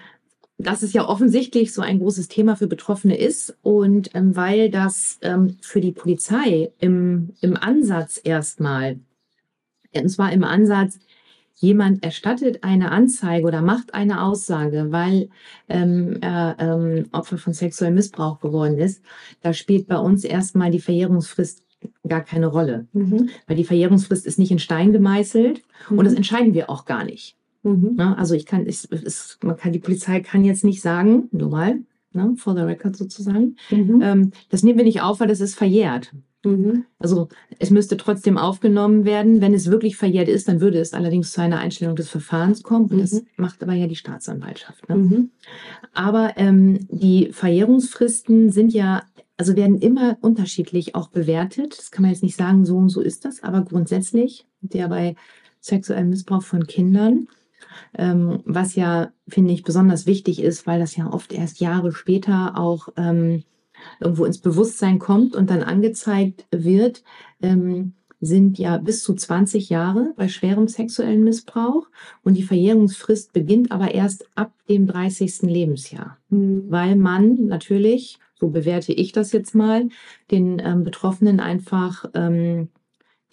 dass es ja offensichtlich so ein großes Thema für Betroffene ist und ähm, weil das ähm, für die Polizei im, im Ansatz erstmal, und zwar im Ansatz, jemand erstattet eine Anzeige oder macht eine Aussage, weil ähm, er ähm, Opfer von sexuellem Missbrauch geworden ist, da spielt bei uns erstmal die Verjährungsfrist gar keine Rolle. Mhm. Weil die Verjährungsfrist ist nicht in Stein gemeißelt mhm. und das entscheiden wir auch gar nicht. Mhm. Na, also ich kann, ich, es, man kann, die Polizei kann jetzt nicht sagen, nur mal, ne, for the record sozusagen, mhm. ähm, das nehmen wir nicht auf, weil das ist verjährt. Mhm. Also es müsste trotzdem aufgenommen werden. Wenn es wirklich verjährt ist, dann würde es allerdings zu einer Einstellung des Verfahrens kommen. Und das mhm. macht aber ja die Staatsanwaltschaft. Ne? Aber ähm, die Verjährungsfristen sind ja also werden immer unterschiedlich auch bewertet. Das kann man jetzt nicht sagen, so und so ist das, aber grundsätzlich, der bei sexuellem Missbrauch von Kindern, ähm, was ja, finde ich, besonders wichtig ist, weil das ja oft erst Jahre später auch ähm, irgendwo ins Bewusstsein kommt und dann angezeigt wird, ähm, sind ja bis zu 20 Jahre bei schwerem sexuellen Missbrauch und die Verjährungsfrist beginnt aber erst ab dem 30. Lebensjahr, mhm. weil man natürlich so bewerte ich das jetzt mal, den ähm, Betroffenen einfach ähm,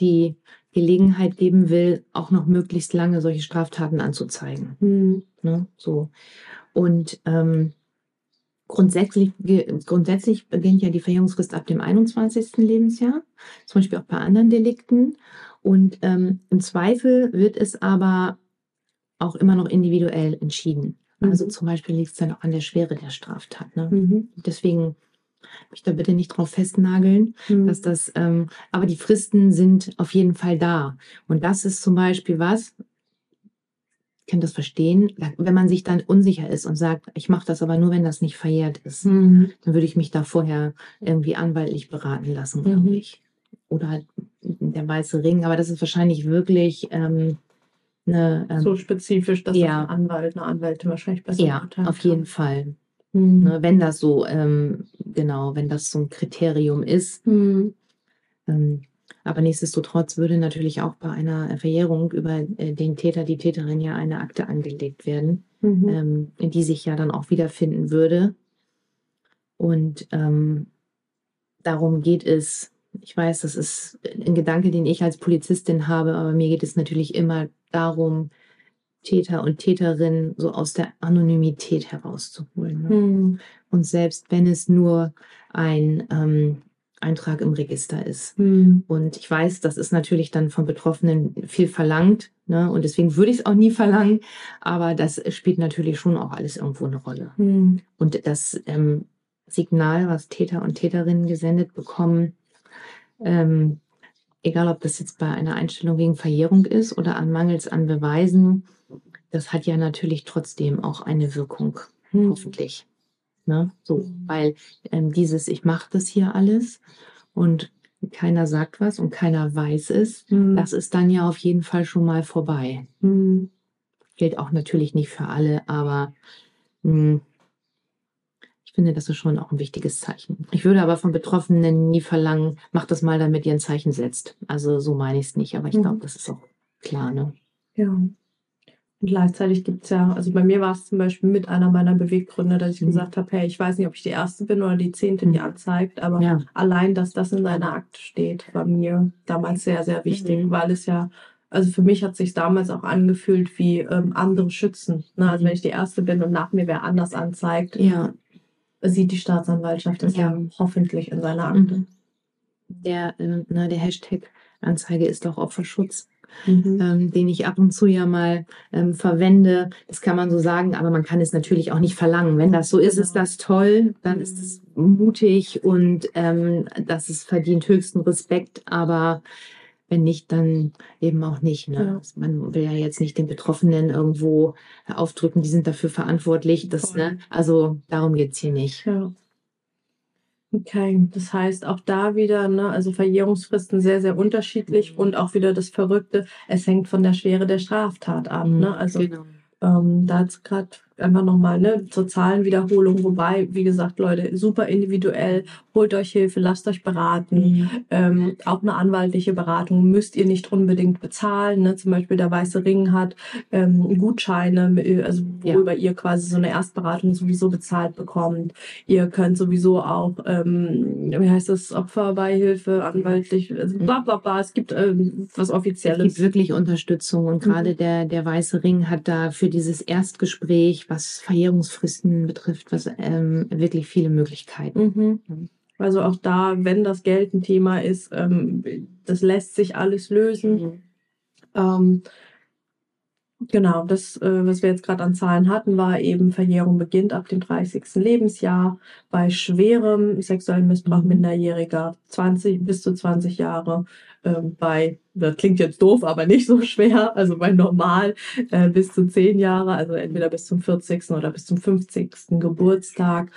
die Gelegenheit geben will, auch noch möglichst lange solche Straftaten anzuzeigen. Mhm. Ne? So. Und ähm, grundsätzlich, grundsätzlich beginnt ja die Verjährungsfrist ab dem 21. Lebensjahr, zum Beispiel auch bei anderen Delikten. Und ähm, im Zweifel wird es aber auch immer noch individuell entschieden. Also mhm. zum Beispiel liegt es dann auch an der Schwere der Straftat. Ne? Mhm. Deswegen mich da bitte nicht drauf festnageln, mhm. dass das, ähm, aber die Fristen sind auf jeden Fall da. Und das ist zum Beispiel was, kann das verstehen. Wenn man sich dann unsicher ist und sagt, ich mache das aber nur, wenn das nicht verjährt ist, Mhm. dann würde ich mich da vorher irgendwie anwaltlich beraten lassen, glaube Mhm. ich. Oder halt der weiße Ring. Aber das ist wahrscheinlich wirklich ähm, eine. Ähm, so spezifisch, dass ja. das ein Anwalt, eine Anwältin wahrscheinlich besser ja, auf kann. jeden Fall. Mhm. Ne, wenn das so, ähm, genau, wenn das so ein Kriterium ist. Mhm. Ähm, aber nichtsdestotrotz würde natürlich auch bei einer Verjährung über äh, den Täter, die Täterin ja eine Akte angelegt werden, Mhm. ähm, in die sich ja dann auch wiederfinden würde. Und ähm, darum geht es. Ich weiß, das ist ein Gedanke, den ich als Polizistin habe, aber mir geht es natürlich immer darum, Täter und Täterinnen so aus der Anonymität herauszuholen. Ne? Mhm. Und selbst wenn es nur ein ähm, Eintrag im Register ist. Mhm. Und ich weiß, das ist natürlich dann von Betroffenen viel verlangt. Ne? Und deswegen würde ich es auch nie verlangen. Aber das spielt natürlich schon auch alles irgendwo eine Rolle. Mhm. Und das ähm, Signal, was Täter und Täterinnen gesendet bekommen, ähm, egal ob das jetzt bei einer Einstellung wegen Verjährung ist oder an Mangels an Beweisen, das hat ja natürlich trotzdem auch eine Wirkung, Mhm. hoffentlich. Ne? So, weil ähm, dieses, ich mache das hier alles und keiner sagt was und keiner weiß es, Mhm. das ist dann ja auf jeden Fall schon mal vorbei. Mhm. Gilt auch natürlich nicht für alle, aber ich finde, das ist schon auch ein wichtiges Zeichen. Ich würde aber von Betroffenen nie verlangen, mach das mal, damit ihr ein Zeichen setzt. Also so meine ich es nicht, aber ich Mhm. glaube, das ist auch klar, ne? Ja. Und gleichzeitig gibt es ja, also bei mir war es zum Beispiel mit einer meiner Beweggründe, dass ich Mhm. gesagt habe, hey, ich weiß nicht, ob ich die Erste bin oder die Zehnte, die Mhm. anzeigt, aber Ja. allein, dass das in seiner Akte steht, war mir damals sehr, sehr wichtig, Mhm. weil es ja, also für mich hat sich damals auch angefühlt wie ähm, andere Schützen. Ne? Also Mhm. wenn ich die Erste bin und nach mir wer anders anzeigt, Ja. Sieht die Staatsanwaltschaft das ja, hoffentlich in seiner Akte. Mhm. Der, ähm, ne, der Hashtag Anzeige ist auch Opferschutz. Mhm. ähm, den ich ab und zu ja mal ähm, verwende. Das kann man so sagen, aber man kann es natürlich auch nicht verlangen. Wenn das so ist, ist Genau. das toll, dann ist Mhm. es mutig und ähm, das ist verdient höchsten Respekt, aber wenn nicht, dann eben auch nicht. Ne? Ja. Man will ja jetzt nicht den Betroffenen irgendwo aufdrücken, die sind dafür verantwortlich. Das, Voll. ne? Also darum geht's hier nicht. Ja. Okay, das heißt auch da wieder, ne, also Verjährungsfristen sehr, sehr unterschiedlich Mhm. und auch wieder das Verrückte, es hängt von der Schwere der Straftat ab. Ne? Also genau. ähm, da jetzt gerade einfach nochmal ne, zur Zahlenwiederholung, wobei, wie gesagt, Leute, super individuell, holt euch Hilfe, lasst euch beraten. Mhm. Ähm, auch eine anwaltliche Beratung müsst ihr nicht unbedingt bezahlen. Ne? Zum Beispiel der Weiße Ring hat ähm, Gutscheine, äh, also Ja. worüber ihr quasi so eine Erstberatung sowieso bezahlt bekommt. Ihr könnt sowieso auch, ähm, wie heißt das, Opferbeihilfe, anwaltlich, also bla bla bla. Es gibt ähm, was Es Offizielles. gibt wirklich Unterstützung und Mhm. gerade der, der Weiße Ring hat da für dieses Erstgespräch, was Verjährungsfristen betrifft, was ähm, wirklich viele Möglichkeiten. Mhm. Also auch da, wenn das Geld ein Thema ist, ähm, das lässt sich alles lösen. Mhm. Ähm, genau, das, äh, was wir jetzt gerade an Zahlen hatten, war eben Verjährung beginnt ab dem 30. Lebensjahr. Bei schwerem sexuellen Missbrauch. Minderjähriger 20 bis zu 20 Jahre. Ähm, bei, das klingt jetzt doof, aber nicht so schwer, also bei normal äh, bis zu 10 Jahre, also entweder bis zum 40. oder bis zum 50. Geburtstag.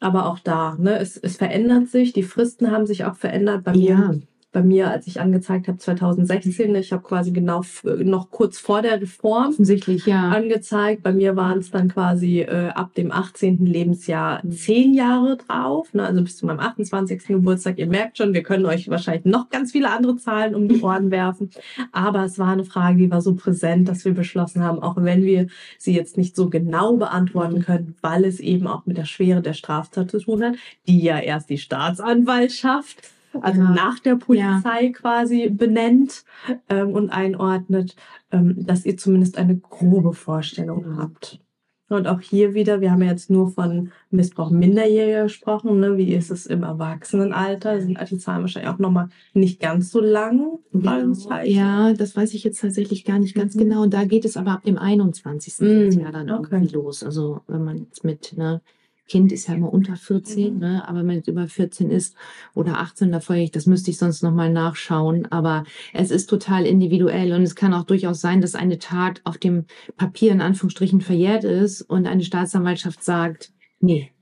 Aber auch da, ne, es, es verändert sich, die Fristen haben sich auch verändert. Bei mir Ja, bei mir, als ich angezeigt habe 2016, ich habe quasi genau noch kurz vor der Reform offensichtlich, ja. angezeigt. Bei mir waren es dann quasi äh, ab dem 18. Lebensjahr zehn Jahre drauf, ne? also bis zu meinem 28. Geburtstag. Ihr merkt schon, wir können euch wahrscheinlich noch ganz viele andere Zahlen um die Ohren werfen. Aber es war eine Frage, die war so präsent, dass wir beschlossen haben, auch wenn wir sie jetzt nicht so genau beantworten können, weil es eben auch mit der Schwere der Straftat zu tun hat, die ja erst die Staatsanwaltschaft also Ja. nach der Polizei quasi benennt ähm, und einordnet, ähm, dass ihr zumindest eine grobe Vorstellung Ja. habt. Und auch hier wieder, wir haben ja jetzt nur von Missbrauch Minderjähriger gesprochen, ne? wie ist es im Erwachsenenalter? Sind die Zahlen wahrscheinlich auch nochmal nicht ganz so lang? Fragezeichen. Ja, das weiß ich jetzt tatsächlich gar nicht ganz Mhm. genau. Da geht es aber ab dem 21. Mhm, Jahr dann okay. irgendwie los. Also wenn man jetzt mit ne, Kind ist ja immer unter 14, mhm. ne? aber wenn es über 14 ist oder 18, da feuere ich, das müsste ich sonst nochmal nachschauen. Aber es ist total individuell und es kann auch durchaus sein, dass eine Tat auf dem Papier in Anführungsstrichen verjährt ist und eine Staatsanwaltschaft sagt, nee,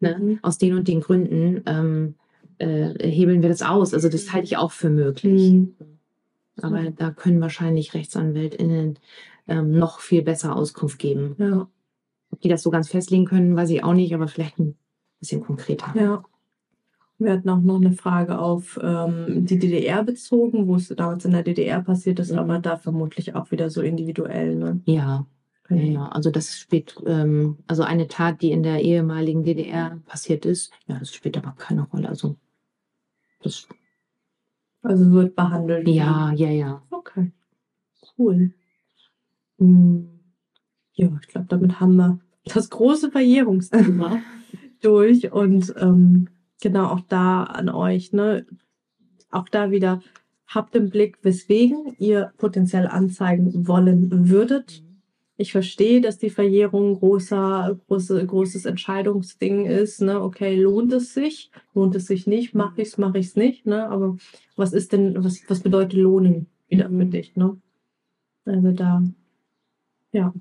ne? Mhm. aus den und den Gründen ähm, äh, hebeln wir das aus. Also das halte ich auch für möglich. Mhm. Aber da können wahrscheinlich RechtsanwältInnen ähm, noch viel besser Auskunft geben. Ja. Ob die das so ganz festlegen können, weiß ich auch nicht, aber vielleicht ein bisschen konkreter. Ja. Wir hatten auch noch eine Frage auf ähm, die DDR bezogen, wo es damals in der DDR passiert ist, aber da vermutlich auch wieder so individuell. Ne? Ja. Ja, ja, also das spielt, ähm, also eine Tat, die in der ehemaligen DDR passiert ist, ja, das spielt aber keine Rolle. Also das also wird behandelt. Ja, ja, ja. Okay. Cool. Hm. Ja, ich glaube, damit haben wir das große Verjährungsthema durch. Und ähm, genau auch da an euch, ne? Auch da wieder, habt im Blick, weswegen ihr potenziell anzeigen wollen würdet. Ich verstehe, dass die Verjährung großer, große, großes Entscheidungsding ist. Ne? Okay, lohnt es sich? Lohnt es sich nicht? Mache ich es, mache ich es nicht? Ne? Aber was ist denn, was, was bedeutet Lohnen wieder für dich? Ne? Also da, ja,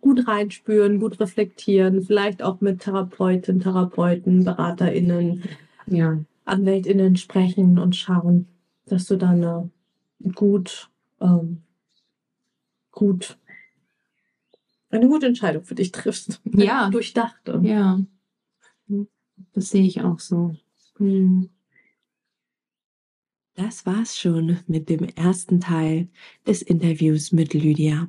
gut reinspüren, gut reflektieren, vielleicht auch mit Therapeuten, Therapeuten, BeraterInnen, ja. AnwältInnen sprechen und schauen, dass du dann eine gut, ähm, gut, eine gute Entscheidung für dich triffst. Ja. Durchdacht. Ja. Das sehe ich auch so. Hm. Das war's schon mit dem ersten Teil des Interviews mit Lydia.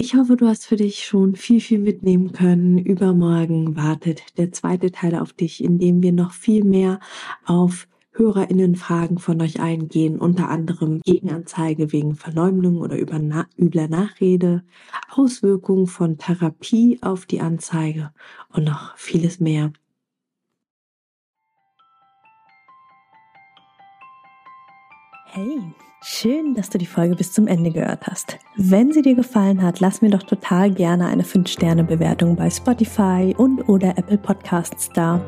Ich hoffe, du hast für dich schon viel, viel mitnehmen können. Übermorgen wartet der zweite Teil auf dich, in dem wir noch viel mehr auf HörerInnenfragen von euch eingehen, unter anderem Gegenanzeige wegen Verleumdung oder übler Nachrede, Auswirkungen von Therapie auf die Anzeige und noch vieles mehr. Hey, schön, dass du die Folge bis zum Ende gehört hast. Wenn sie dir gefallen hat, lass mir doch total gerne eine 5-Sterne-Bewertung bei Spotify und oder Apple Podcasts da.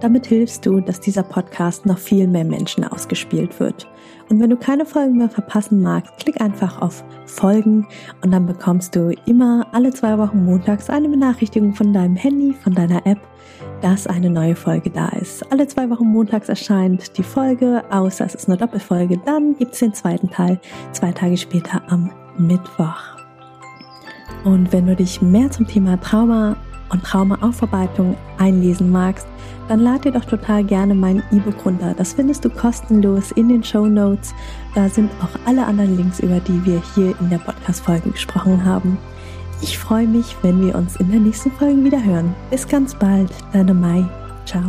Damit hilfst du, dass dieser Podcast noch viel mehr Menschen ausgespielt wird. Und wenn du keine Folgen mehr verpassen magst, klick einfach auf Folgen und dann bekommst du immer alle zwei Wochen montags eine Benachrichtigung von deinem Handy, von deiner App dass eine neue Folge da ist. Alle zwei Wochen montags erscheint die Folge, außer es ist eine Doppelfolge. Dann gibt es den zweiten Teil, zwei Tage später am Mittwoch. Und wenn du dich mehr zum Thema Trauma und Traumaaufarbeitung einlesen magst, dann lad dir doch total gerne mein E-Book runter. Das findest du kostenlos in den Show Notes. Da sind auch alle anderen Links, über die wir hier in der Podcast-Folge gesprochen haben. Ich freue mich, wenn wir uns in der nächsten Folge wieder hören. Bis ganz bald, deine Mai. Ciao.